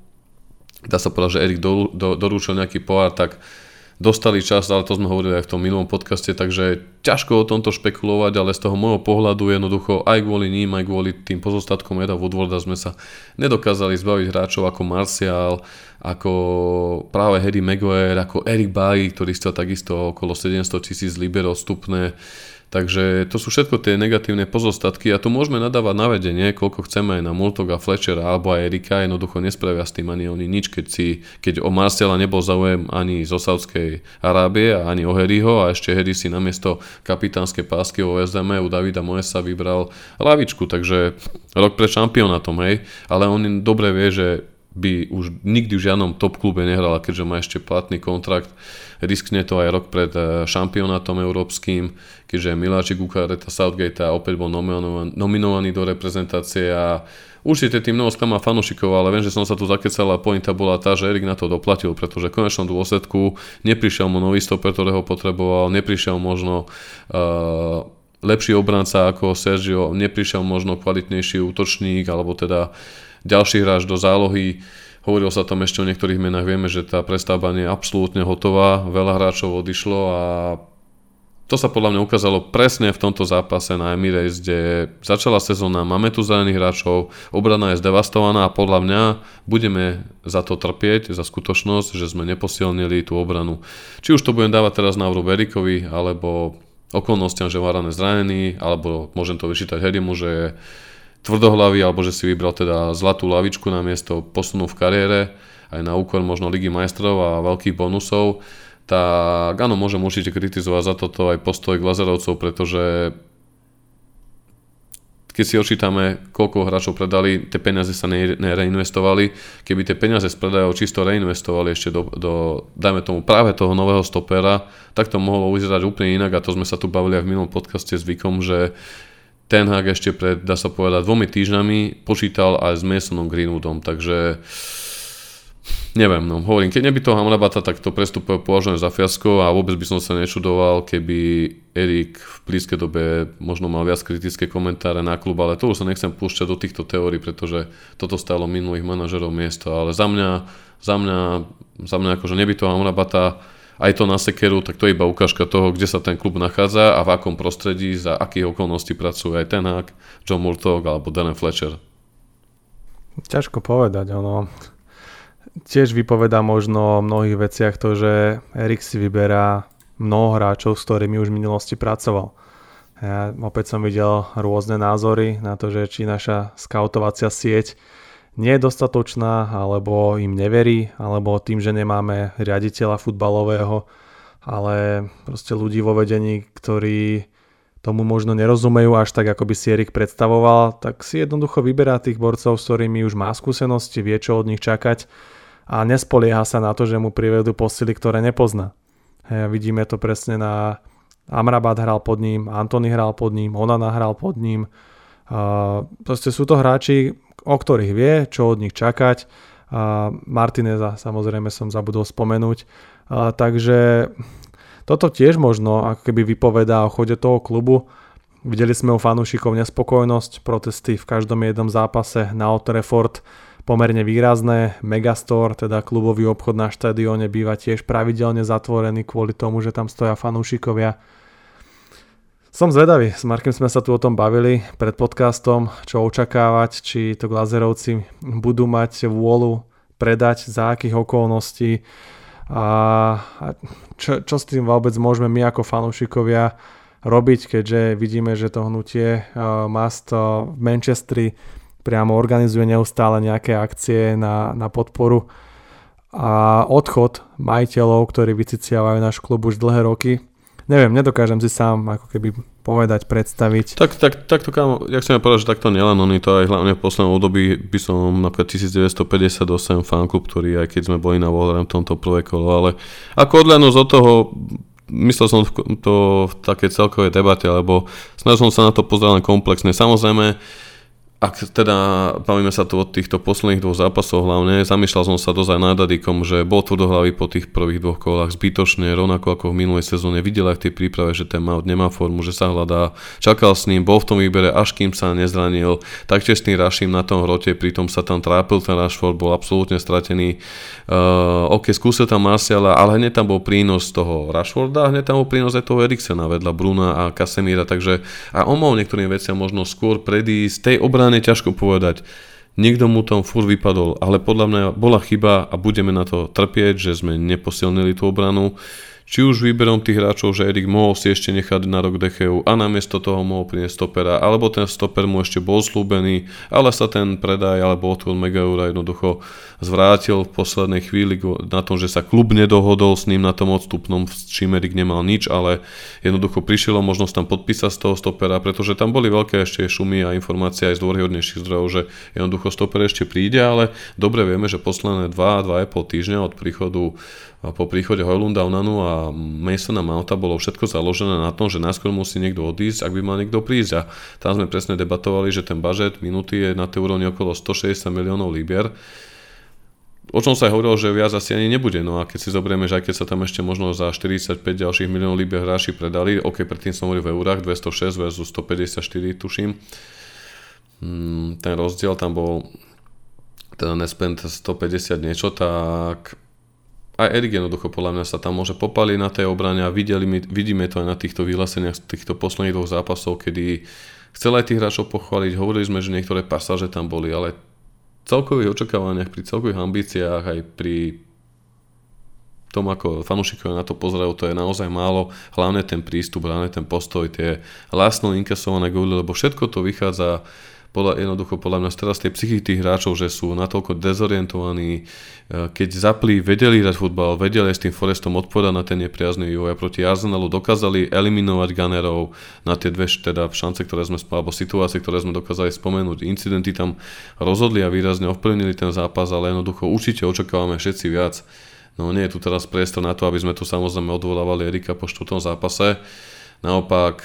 dá sa povedať, že Erik do, do, dorúčil nejaký pohár, tak dostali čas, ale to sme hovorili aj v tom minulom podcaste, takže ťažko o tomto špekulovať, ale z toho môjho pohľadu jednoducho aj kvôli ním, aj kvôli tým pozostatkom Eda Woodwarda sme sa nedokázali zbaviť hráčov ako Martial, ako práve Harry Maguire, ako Eric Bailly, ktorý chcel takisto okolo 700 tisíc liber odstupné. Takže to sú všetko tie negatívne pozostatky a tu môžeme nadávať na vedenie, koľko chceme aj na Multoga, Fletchera alebo aj Erika, jednoducho nespravia s tým ani oni nič, keď, si, keď o Marcela nebol záujem ani zo Saudskej Arábie, ani o Harryho a ešte Harry si namiesto kapitánskej pásky o SDM u Davida Moesa vybral lavičku, takže rok pred šampionátom, hej, ale on dobre vie, že by už nikdy v žiadnom top klube nehral, a keďže má ešte platný kontrakt, riskne to aj rok pred eh, šampionátom európskym, keďže Miláčik Ukareta Southgate opäť bol nominovaný, do reprezentácie a Určite tým mnoho sklama fanúšikov, ale viem, že som sa tu zakecal a pointa bola tá, že Erik na to doplatil, pretože v konečnom dôsledku neprišiel mu nový stoper, ktorého potreboval, neprišiel možno uh, lepší obranca ako Sergio, neprišiel možno kvalitnejší útočník, alebo teda ďalší hráč do zálohy. Hovorilo sa tam ešte o niektorých menách, vieme, že tá prestavba nie je absolútne hotová, veľa hráčov odišlo a to sa podľa mňa ukázalo presne v tomto zápase na Emirates, kde začala sezóna, máme tu zranených hráčov, obrana je zdevastovaná a podľa mňa budeme za to trpieť, za skutočnosť, že sme neposilnili tú obranu. Či už to budem dávať teraz na Verikovi, alebo okolnostiam, že Varane zranený, alebo môžem to vyčítať Herimu, že je tvrdohlavý, alebo že si vybral teda zlatú lavičku na miesto posunu v kariére, aj na úkor možno Ligy majstrov a veľkých bonusov tak áno, môžem určite kritizovať za toto aj postoj Glazerovcov, pretože keď si očítame, koľko hráčov predali, tie peniaze sa nereinvestovali. Keby tie peniaze z predajov čisto reinvestovali ešte do, do, dajme tomu, práve toho nového stopera, tak to mohlo vyzerať úplne inak a to sme sa tu bavili aj v minulom podcaste s Vikom, že ten Hag ešte pred, dá sa povedať, dvomi týždňami počítal aj s Masonom Greenwoodom, takže Neviem, no hovorím, keď neby toho Hamrabata, tak to prestupuje považujem za fiasko a vôbec by som sa nečudoval, keby Erik v blízkej dobe možno mal viac kritické komentáre na klub, ale to už sa nechcem púšťať do týchto teórií, pretože toto stalo minulých manažerov miesto, ale za mňa, za mňa, za mňa akože neby toho Hamrabata, aj to na sekeru, tak to je iba ukážka toho, kde sa ten klub nachádza a v akom prostredí, za akých okolností pracuje aj ten Hák, John Murtog alebo Darren Fletcher. Ťažko povedať, ono tiež vypoveda možno o mnohých veciach to, že Erik si vyberá mnoho hráčov, s ktorými už v minulosti pracoval. Ja opäť som videl rôzne názory na to, že či naša skautovacia sieť nie je dostatočná, alebo im neverí, alebo tým, že nemáme riaditeľa futbalového, ale proste ľudí vo vedení, ktorí tomu možno nerozumejú až tak, ako by si Erik predstavoval, tak si jednoducho vyberá tých borcov, s ktorými už má skúsenosti, vie, čo od nich čakať a nespolieha sa na to, že mu privedú posily, ktoré nepozná. Hej, vidíme to presne na Amrabat hral pod ním, Antony hral pod ním, Onana hral pod ním. Uh, proste sú to hráči, o ktorých vie, čo od nich čakať. Uh, Martineza samozrejme som zabudol spomenúť. Uh, takže toto tiež možno ako keby vypovedá o chode toho klubu. Videli sme u fanúšikov nespokojnosť, protesty v každom jednom zápase na Old Trafford pomerne výrazné. Megastore, teda klubový obchod na štadióne, býva tiež pravidelne zatvorený kvôli tomu, že tam stoja fanúšikovia. Som zvedavý, s Markem sme sa tu o tom bavili pred podcastom, čo očakávať, či to Glazerovci budú mať vôľu predať, za akých okolností a čo, čo s tým vôbec môžeme my ako fanúšikovia robiť, keďže vidíme, že to hnutie uh, Mast v Manchestri priamo organizuje neustále nejaké akcie na, na podporu a odchod majiteľov, ktorí vyciciavajú náš klub už dlhé roky. Neviem, nedokážem si sám ako keby povedať, predstaviť. Tak, tak, tak to kámo, ja chcem povedať, že takto nielen oni, to aj hlavne v poslednom období by som napríklad 1958 fanklub, ktorý aj keď sme boli na v tomto prvé kolo, ale ako odľadnúť od toho, myslel som to v také celkovej debate, lebo snažil som sa na to len komplexne. Samozrejme, ak teda bavíme sa tu od týchto posledných dvoch zápasov hlavne, zamýšľal som sa dosť aj nad Adikom, že bol tvrdohlavý po tých prvých dvoch kolách zbytočne, rovnako ako v minulej sezóne. Videl aj v tej príprave, že ten Mount nemá formu, že sa hľadá. Čakal s ním, bol v tom výbere, až kým sa nezranil. Taktiež s tým Raším na tom hrote, pritom sa tam trápil ten Rashford, bol absolútne stratený. Uh, ok, skúsil tam Marciala, ale hneď tam bol prínos toho Rashforda, hneď tam bol prínos aj toho Eriksena vedľa Bruna a Casemira, takže a on mohol niektorým veciam možno skôr predísť tej obrany je ťažko povedať. Niekto mu tam fur vypadol, ale podľa mňa bola chyba a budeme na to trpieť, že sme neposilnili tú obranu či už výberom tých hráčov, že Erik mohol si ešte nechať na rok Decheu a namiesto toho mohol priniesť stopera, alebo ten stoper mu ešte bol slúbený, ale sa ten predaj alebo odchod Megaura jednoducho zvrátil v poslednej chvíli na tom, že sa klub nedohodol s ním na tom odstupnom, s čím Erik nemal nič, ale jednoducho prišiel možnosť tam podpísať z toho stopera, pretože tam boli veľké ešte šumy a informácie aj z dôrhodnejších zdrojov, že jednoducho stoper ešte príde, ale dobre vieme, že posledné 2-2,5 týždňa od príchodu po príchode Hojlunda, Onanu a Masona Mounta bolo všetko založené na tom, že najskôr musí niekto odísť, ak by mal niekto prísť. A tam sme presne debatovali, že ten budget minúty je na tej úrovni okolo 160 miliónov libier. O čom sa aj hovorilo, že viac asi ani nebude. No a keď si zoberieme, že aj keď sa tam ešte možno za 45 ďalších miliónov libier hráči predali, ok, predtým som hovoril v eurách, 206 versus 154 tuším, hmm, ten rozdiel tam bol teda nespend 150 niečo, tak aj Erik jednoducho podľa mňa sa tam môže popaliť na tej obrane a videli vidíme to aj na týchto vyhláseniach z týchto posledných dvoch zápasov, kedy chcel aj tých hráčov pochváliť, hovorili sme, že niektoré pasáže tam boli, ale celkových očakávaniach, pri celkových ambíciách aj pri tom, ako fanúšikovia na to pozerajú, to je naozaj málo. Hlavne ten prístup, hlavne ten postoj, tie lásno inkasované góly, lebo všetko to vychádza podľa, jednoducho podľa mňa teraz tej psychiky tých hráčov, že sú natoľko dezorientovaní, e, keď zapli, vedeli hrať futbal, vedeli s tým Forestom odpovedať na ten nepriazný vývoj a proti Arsenalu dokázali eliminovať Gunnerov na tie dve teda šance, ktoré sme alebo situácie, ktoré sme dokázali spomenúť. Incidenty tam rozhodli a výrazne ovplyvnili ten zápas, ale jednoducho určite očakávame všetci viac. No nie je tu teraz priestor na to, aby sme tu samozrejme odvolávali Erika po štvrtom zápase. Naopak,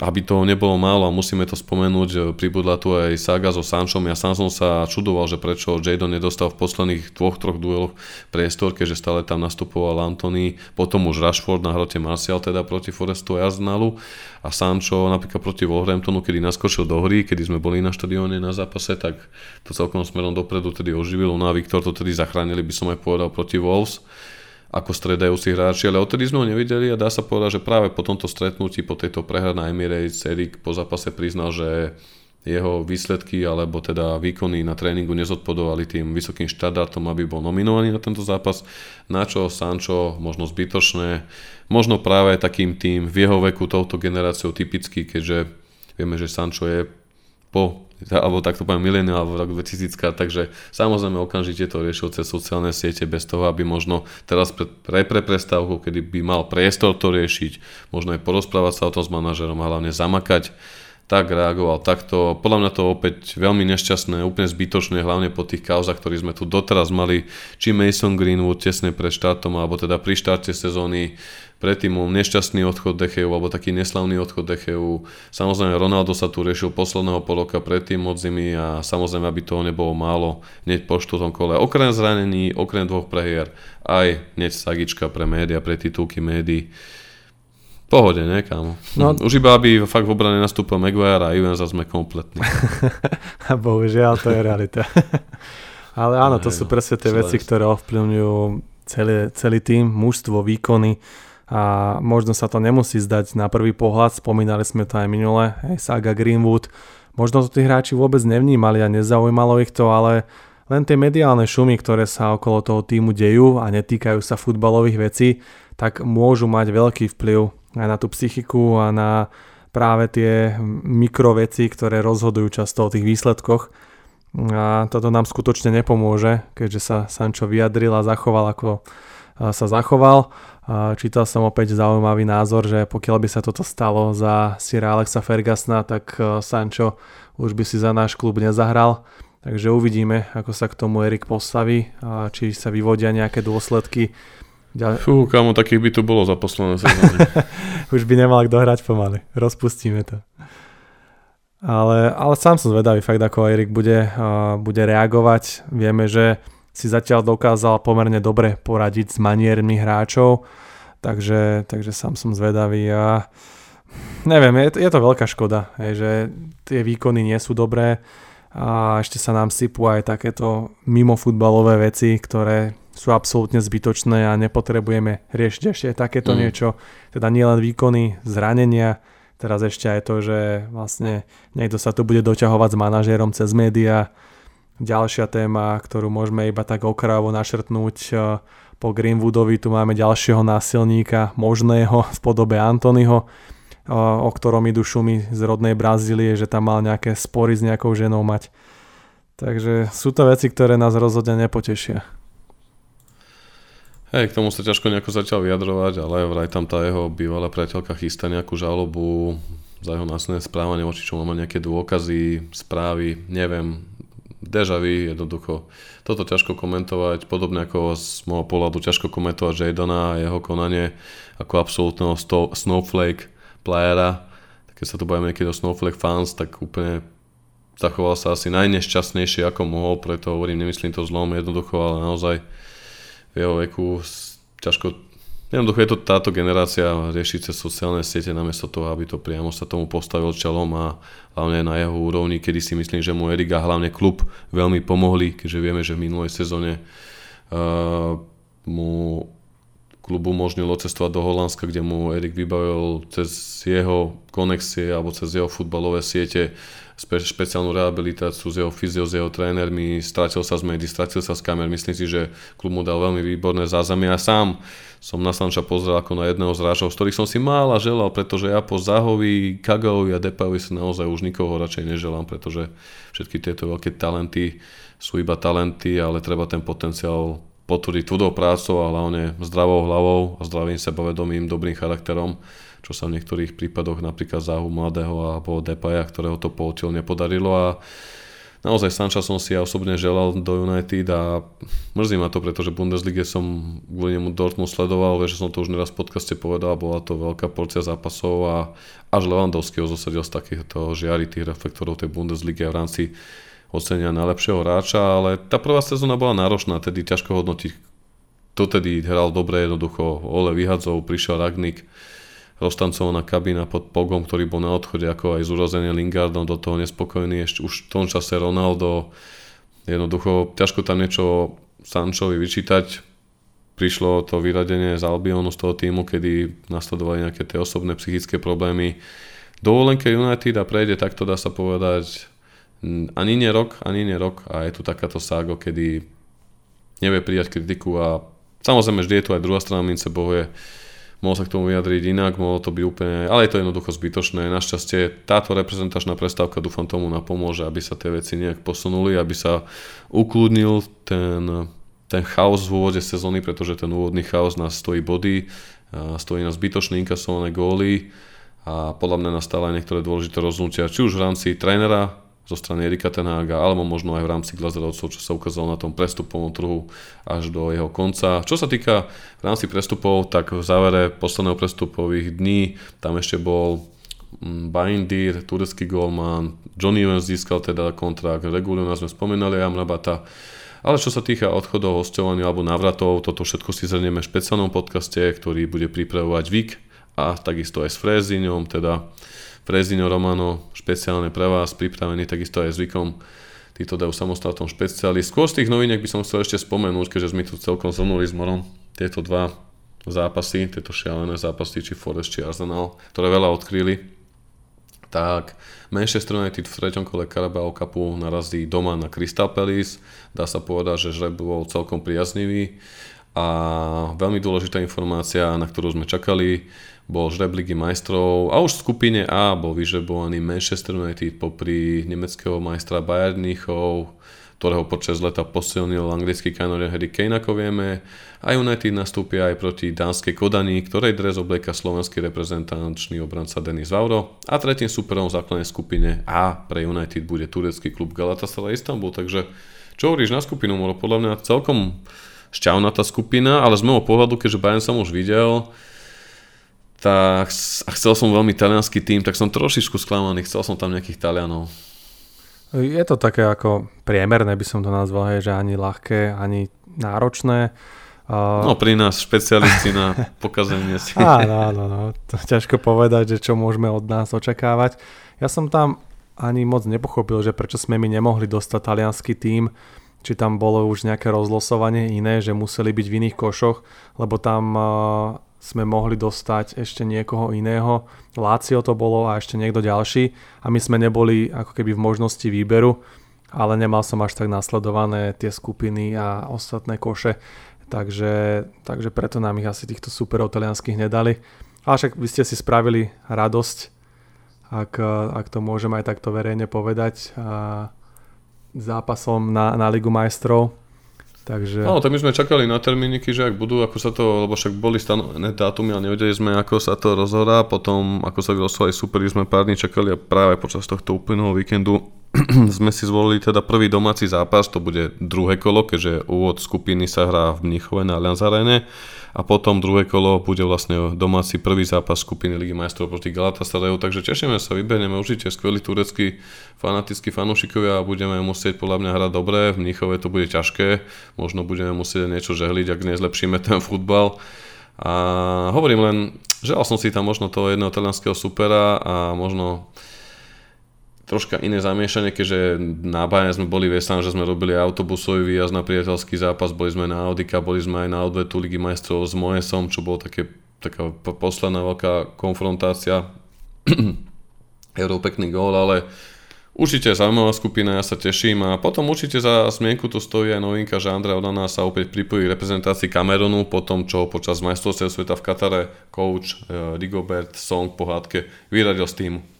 aby toho nebolo málo a musíme to spomenúť, že pribudla tu aj saga so Sančom. Ja sám som sa čudoval, že prečo Jadon nedostal v posledných dvoch, troch dueloch priestor, keďže stále tam nastupoval Anthony, potom už Rashford na hrote Martial teda proti Forestu a Arsenalu a Sancho napríklad proti Wolverhamptonu, kedy naskočil do hry, kedy sme boli na štadióne na zápase, tak to celkom smerom dopredu tedy oživil. No a Viktor to tedy zachránili, by som aj povedal, proti Wolves ako stredajúci hráči, ale odtedy sme ho nevideli a dá sa povedať, že práve po tomto stretnutí, po tejto prehre na Emirates, Erik po zápase priznal, že jeho výsledky alebo teda výkony na tréningu nezodpodovali tým vysokým štandardom, aby bol nominovaný na tento zápas, na čo Sancho možno zbytočné, možno práve takým tým v jeho veku touto generáciou typický, keďže vieme, že Sancho je po alebo takto poviem mileniál v roku 2000, takže samozrejme okamžite to riešil cez sociálne siete bez toho, aby možno teraz pre, pre, pre prestávku, kedy by mal priestor to riešiť, možno aj porozprávať sa o tom s manažerom a hlavne zamakať, tak reagoval takto. Podľa mňa to opäť veľmi nešťastné, úplne zbytočné, hlavne po tých kauzach, ktorých sme tu doteraz mali, či Mason Greenwood tesne pred štartom, alebo teda pri štarte sezóny predtým nešťastný odchod Decheu alebo taký neslavný odchod Decheu. Samozrejme Ronaldo sa tu riešil posledného poloka predtým od zimy a samozrejme, aby toho nebolo málo hneď po štvrtom kole. Okrem zranení, okrem dvoch prehier, aj hneď sagička pre média, pre titulky médií. Pohode, ne, kámo? No, Už iba, aby fakt v obrane nastúpil Maguire a Ivan sme kompletní. Bohužiaľ, to je realita. Ale áno, to sú presne tie veci, ktoré ovplyvňujú celý, celý tým, mužstvo, výkony a možno sa to nemusí zdať na prvý pohľad, spomínali sme to aj minule, hej, Saga Greenwood, možno to tí hráči vôbec nevnímali a nezaujímalo ich to, ale len tie mediálne šumy, ktoré sa okolo toho týmu dejú a netýkajú sa futbalových vecí, tak môžu mať veľký vplyv aj na tú psychiku a na práve tie mikroveci, ktoré rozhodujú často o tých výsledkoch. A toto nám skutočne nepomôže, keďže sa Sancho vyjadril a zachoval ako sa zachoval. Čítal som opäť zaujímavý názor, že pokiaľ by sa toto stalo za Sira Alexa Fergasna, tak e, Sancho už by si za náš klub nezahral. Takže uvidíme, ako sa k tomu Erik postaví, či sa vyvodia nejaké dôsledky. Ďalej... Fú, kamo, takých by tu bolo za posledné sezóny. už by nemal kto hrať pomaly. Rozpustíme to. Ale, ale sám som zvedavý fakt, ako Erik bude, uh, bude reagovať. Vieme, že si zatiaľ dokázal pomerne dobre poradiť s maniermi hráčov, takže, takže sám som zvedavý a neviem, je, je to veľká škoda, je, že tie výkony nie sú dobré a ešte sa nám sypú aj takéto mimofutbalové veci, ktoré sú absolútne zbytočné a nepotrebujeme riešiť ešte takéto mm. niečo, teda nielen výkony, zranenia, teraz ešte aj to, že vlastne niekto sa tu bude doťahovať s manažérom cez médiá, Ďalšia téma, ktorú môžeme iba tak okravo našrtnúť e, po Greenwoodovi, tu máme ďalšieho násilníka, možného v podobe Antonyho, e, o ktorom idú šumy z rodnej Brazílie, že tam mal nejaké spory s nejakou ženou mať. Takže sú to veci, ktoré nás rozhodne nepotešia. Hej, k tomu sa ťažko nejako začal vyjadrovať, ale vraj tam tá jeho bývalá priateľka chystá nejakú žalobu za jeho následné správanie, voči čomu má nejaké dôkazy, správy, neviem, deja vu, jednoducho. Toto ťažko komentovať, podobne ako z môjho pohľadu ťažko komentovať Jadona a jeho konanie ako absolútneho sto- snowflake playera. Keď sa tu bavíme niekedy o snowflake fans, tak úplne zachoval sa asi najnešťastnejšie ako mohol, preto hovorím, nemyslím to zlom jednoducho, ale naozaj v jeho veku ťažko Jednoducho je to táto generácia riešiť cez sociálne siete namiesto toho, aby to priamo sa tomu postavil čelom a hlavne na jeho úrovni, kedy si myslím, že mu Erik a hlavne klub veľmi pomohli, keďže vieme, že v minulej sezóne uh, mu klub umožnilo cestovať do Holandska, kde mu Erik vybavil cez jeho konexie alebo cez jeho futbalové siete špeciálnu rehabilitáciu z jeho fyzio, s jeho trénermi, stratil sa z médií, stratil sa z kamer. Myslím si, že klub mu dal veľmi výborné zázemie a sám som na Sanča pozrel ako na jedného z hráčov, z ktorých som si mála želal, pretože ja po Zahovi, Kagaovi a Depaovi si naozaj už nikoho radšej neželám, pretože všetky tieto veľké talenty sú iba talenty, ale treba ten potenciál potvrdiť tvrdou prácou a hlavne zdravou hlavou a zdravým sebavedomým, dobrým charakterom, čo sa v niektorých prípadoch napríklad záhu mladého alebo Depaja, ktorého to poutil, nepodarilo. A naozaj Sanča som si ja osobne želal do United a mrzí ma to, pretože Bundesliga som kvôli nemu Dortmund sledoval, že som to už neraz v podcaste povedal, bola to veľká porcia zápasov a až Lewandowski ho zosadil z takýchto žiaritých reflektorov tej Bundesligy v rámci ocenia najlepšieho hráča, ale tá prvá sezóna bola náročná, tedy ťažko hodnotiť. To tedy hral dobre, jednoducho Ole vyhadzov, prišiel Ragnik, roztancovaná kabína pod Pogom, ktorý bol na odchode, ako aj zúrozený Lingardom, do toho nespokojný, ešte už v tom čase Ronaldo, jednoducho ťažko tam niečo Sančovi vyčítať, prišlo to vyradenie z Albionu, z toho týmu, kedy nasledovali nejaké tie osobné psychické problémy. Dovolenke United a prejde takto, dá sa povedať, ani nie rok, ani nie rok a je tu takáto ságo, kedy nevie prijať kritiku a samozrejme vždy je tu aj druhá strana mince, bohuje mohol sa k tomu vyjadriť inak, mohlo to byť úplne, ale je to jednoducho zbytočné. Našťastie táto reprezentačná prestávka dúfam tomu napomôže, aby sa tie veci nejak posunuli, aby sa ukludnil ten, ten chaos v úvode sezóny, pretože ten úvodný chaos nás stojí body, stojí nás zbytočné inkasované góly a podľa mňa nastala aj niektoré dôležité rozhodnutia, či už v rámci trénera, zo strany Erika Tenhága, alebo možno aj v rámci Glazerovcov, čo sa ukázalo na tom prestupovom trhu až do jeho konca. Čo sa týka v rámci prestupov, tak v závere posledného prestupových dní tam ešte bol mm, Baindir, turecký golman, Johnny Evans získal teda kontrakt, regulárne sme spomenali Amrabata, ale čo sa týka odchodov, hostovania alebo návratov, toto všetko si zhrnieme v špeciálnom podcaste, ktorý bude pripravovať Vik a takisto aj s Fréziňom, teda Frezino Romano špeciálne pre vás, pripravený takisto aj zvykom. Títo dajú samostatnom špeciáli. Skôr z tých noviniek by som chcel ešte spomenúť, keďže sme tu celkom zhrnuli s Morom tieto dva zápasy, tieto šialené zápasy, či Forest, či Arsenal, ktoré veľa odkryli. Tak Manchester United v treťom kole Carabao Cupu narazí doma na Crystal Palace. Dá sa povedať, že žreb bol celkom priaznivý. A veľmi dôležitá informácia, na ktorú sme čakali, bol žreb Ligy majstrov a už v skupine A bol vyžrebovaný Manchester United popri nemeckého majstra Bayern ktorého počas leta posilnil anglický kanonier Harry Kane, ako vieme. A United nastúpia aj proti dánskej Kodani, ktorej dres oblieka slovenský reprezentančný obranca Denis Vauro. A tretím superom v základnej skupine A pre United bude turecký klub Galatasaray Istanbul. Takže čo hovoríš na skupinu? Podľa mňa celkom šťavnatá skupina, ale z môjho pohľadu, keďže Bayern som už videl, tak a chcel som veľmi talianský tým, tak som trošičku sklamaný, chcel som tam nejakých Talianov. Je to také ako priemerné, by som to nazval, hej, že ani ľahké, ani náročné. Uh... No pri nás špecialisti na pokazenie si. Áno, áno, no. To ťažko povedať, že čo môžeme od nás očakávať. Ja som tam ani moc nepochopil, že prečo sme my nemohli dostať talianský tým, či tam bolo už nejaké rozlosovanie iné, že museli byť v iných košoch, lebo tam uh, sme mohli dostať ešte niekoho iného. Lácio to bolo a ešte niekto ďalší a my sme neboli ako keby v možnosti výberu, ale nemal som až tak nasledované tie skupiny a ostatné koše, takže, takže preto nám ich asi týchto superov talianských nedali. Ale však vy ste si spravili radosť, ak, ak to môžem aj takto verejne povedať, a zápasom na, na Ligu majstrov Takže... No, tak my sme čakali na termíniky, že ak budú, ako sa to, lebo však boli stanovené dátumy a nevedeli sme, ako sa to rozhodá. Potom, ako sa vylosovali super, sme pár dní čakali a práve počas tohto úplného víkendu sme si zvolili teda prvý domáci zápas, to bude druhé kolo, keďže úvod skupiny sa hrá v Mnichove na Allianz a potom druhé kolo bude vlastne domáci prvý zápas skupiny Ligy majstrov proti Galatasarayu, takže tešíme sa, vyberieme určite skvelí tureckí fanatickí fanúšikovia a budeme musieť podľa mňa hrať dobre, v Mníchove to bude ťažké, možno budeme musieť niečo žehliť, ak nezlepšíme ten futbal. A hovorím len, želal som si tam možno toho jedného talianského supera a možno troška iné zamiešanie, keďže na Bayern sme boli, vieš že sme robili autobusový výjazd na priateľský zápas, boli sme na Audika, boli sme aj na odvetu Ligy majstrov s Moesom, čo bolo také, taká posledná veľká konfrontácia. Euro pekný gól, ale určite zaujímavá skupina, ja sa teším a potom určite za zmienku tu stojí aj novinka, že Andrea Onana sa opäť pripojí reprezentácii Kamerunu po čo počas majstrovstiev sveta v Katare coach eh, Rigobert Song pohádke vyradil z týmu.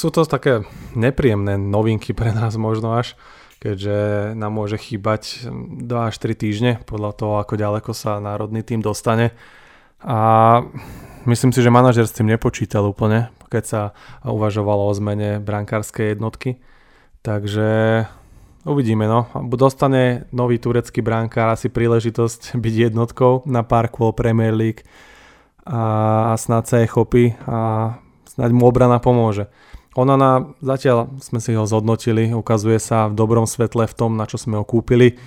Sú to také nepríjemné novinky pre nás možno až, keďže nám môže chýbať 2 až 3 týždne podľa toho, ako ďaleko sa národný tým dostane. A myslím si, že manažer s tým nepočítal úplne, keď sa uvažovalo o zmene brankárskej jednotky. Takže uvidíme, no. Dostane nový turecký brankár asi príležitosť byť jednotkou na pár kôl Premier League a snad sa je chopí a snad mu obrana pomôže. Onana, zatiaľ sme si ho zhodnotili, ukazuje sa v dobrom svetle v tom, na čo sme ho kúpili.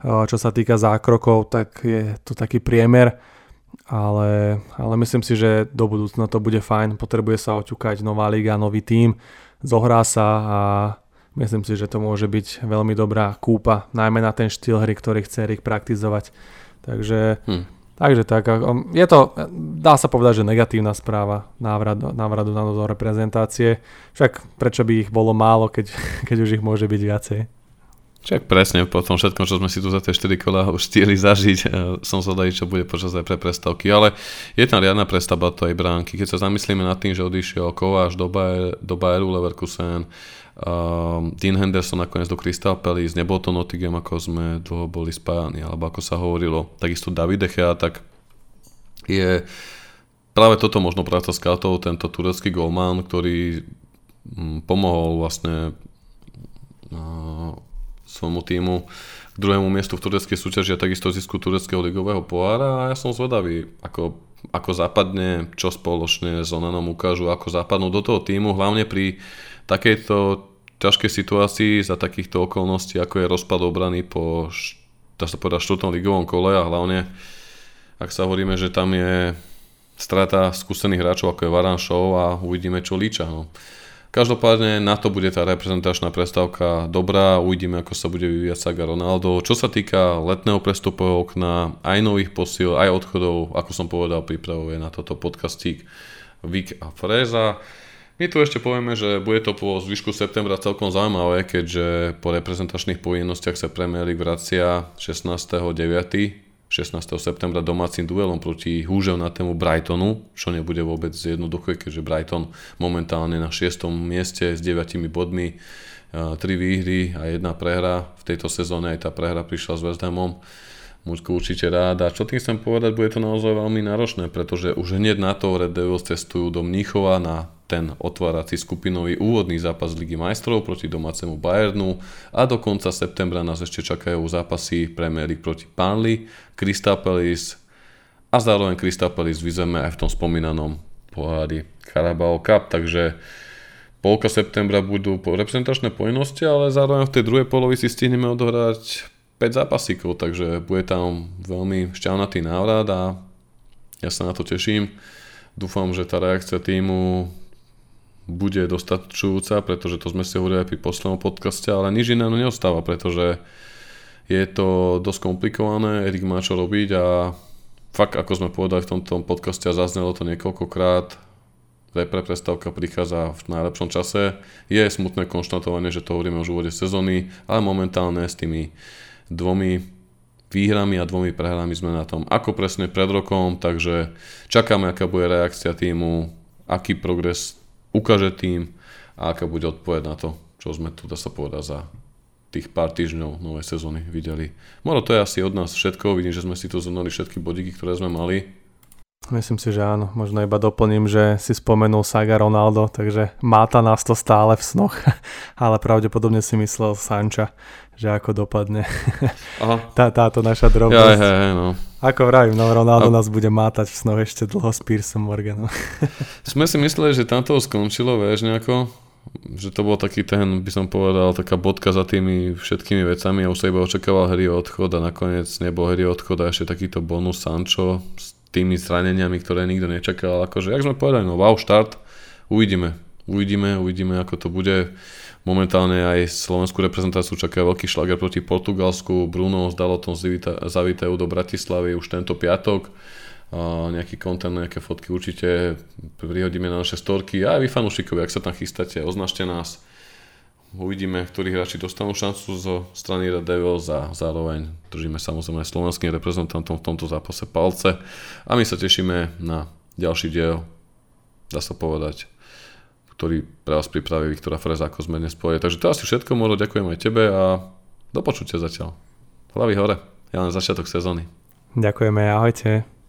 Čo sa týka zákrokov, tak je to taký priemer, ale, ale myslím si, že do budúcna to bude fajn. Potrebuje sa oťukať nová liga, nový tím, zohrá sa a myslím si, že to môže byť veľmi dobrá kúpa, najmä na ten štýl hry, ktorý chce Erik praktizovať. Takže hm Takže tak, je to, dá sa povedať, že negatívna správa návratu, návratu na do reprezentácie. Však prečo by ich bolo málo, keď, keď už ich môže byť viacej. Však presne, po tom všetkom, čo sme si tu za tie 4 kola už stihli zažiť, e, som zvedavý, čo bude počas aj pre prestavky, ale je tam riadna prestavba to aj bránky. Keď sa zamyslíme nad tým, že odišiel Kováš do, Bayer, do Bayeru Leverkusen, Uh, Dean Henderson nakoniec do Crystal Palace, nebol to Nottingham, ako sme dlho boli spájani, alebo ako sa hovorilo. Takisto David Echea, tak je práve toto možno práca scoutov, tento turecký golman, ktorý um, pomohol vlastne uh, svojmu týmu k druhému miestu v tureckej súťaži a takisto zisku tureckého ligového pohára a ja som zvedavý, ako, ako zapadne, čo spoločne s Onanom ukážu, ako zapadnú do toho týmu, hlavne pri takejto ťažkej situácii za takýchto okolností, ako je rozpad obrany po, dá sa povedať, štvrtom ligovom kole a hlavne, ak sa hovoríme, že tam je strata skúsených hráčov, ako je Varan Show a uvidíme, čo líča. No. Každopádne na to bude tá reprezentačná prestávka dobrá, uvidíme, ako sa bude vyvíjať saga Ronaldo. Čo sa týka letného prestupového okna, aj nových posiel, aj odchodov, ako som povedal, pripravuje na toto podcastík Vik a Freza. My tu ešte povieme, že bude to po zvyšku septembra celkom zaujímavé, keďže po reprezentačných povinnostiach sa Premier League vracia 16.9. 16. septembra domácim duelom proti tému Brightonu, čo nebude vôbec jednoduché, keďže Brighton momentálne na 6. mieste s 9 bodmi, 3 výhry a jedna prehra. V tejto sezóne aj tá prehra prišla s West Hamom. Mužko určite rád. A čo tým chcem povedať, bude to naozaj veľmi náročné, pretože už hneď na to Red Devils cestujú do Mníchova na ten otvárací skupinový úvodný zápas Ligy majstrov proti domácemu Bayernu a do konca septembra nás ešte čakajú zápasy Premier League proti Burnley, Palace a zároveň Crystal Palace vyzveme aj v tom spomínanom pohári Carabao Cup, takže polka septembra budú reprezentačné povinnosti, ale zároveň v tej druhej polovici stihneme odohrať 5 zápasíkov, takže bude tam veľmi šťavnatý návrat a ja sa na to teším. Dúfam, že tá reakcia týmu bude dostačujúca, pretože to sme si hovorili aj pri poslednom podcaste, ale nič iné neostáva, pretože je to dosť komplikované, Erik má čo robiť a fakt, ako sme povedali v tomto podcaste a zaznelo to niekoľkokrát, repre prestávka prichádza v najlepšom čase. Je smutné konštatovanie, že to hovoríme už v úvode sezóny, ale momentálne s tými dvomi výhrami a dvomi prehrami sme na tom ako presne pred rokom, takže čakáme, aká bude reakcia týmu, aký progres ukáže tým a aká bude odpoveď na to, čo sme tu, dá sa povedať, za tých pár týždňov novej sezóny videli. Moro, to je asi od nás všetko, vidím, že sme si tu zhrnuli všetky bodiky, ktoré sme mali. Myslím si, že áno. Možno iba doplním, že si spomenul Saga Ronaldo, takže máta nás to stále v snoch, ale pravdepodobne si myslel Sanča, že ako dopadne Aha. Tá, táto naša drobnosť. Ja, ja, ja, no. Ako vravím, no Ronaldo A... nás bude mátať v snoch ešte dlho s Piersom Morganom. Sme si mysleli, že tam to skončilo, vieš, nejako, že to bol taký ten, by som povedal, taká bodka za tými všetkými vecami a už sa iba očakával Harry odchod a nakoniec nebol Harry odchod a ešte takýto bonus Sancho s tými zraneniami, ktoré nikto nečakal. Akože, jak sme povedali, no wow, štart, uvidíme. Uvidíme, uvidíme, ako to bude. Momentálne aj slovenskú reprezentáciu čaká veľký šlager proti Portugalsku. Bruno s Dalotom zavítajú do Bratislavy už tento piatok. A nejaký kontent, nejaké fotky určite prihodíme na naše storky. A aj vy fanúšikovia, ak sa tam chystáte, označte nás Uvidíme, ktorí hráči dostanú šancu zo strany Red Devils a zároveň držíme samozrejme slovenským reprezentantom v tomto zápase palce a my sa tešíme na ďalší diel, dá sa povedať, ktorý pre vás pripraví Viktora Freza, ako sme dnes povedali. Takže to asi všetko, Moro, ďakujem aj tebe a do počutia zatiaľ. Hlavy hore, ja len začiatok sezóny. Ďakujeme, ahojte.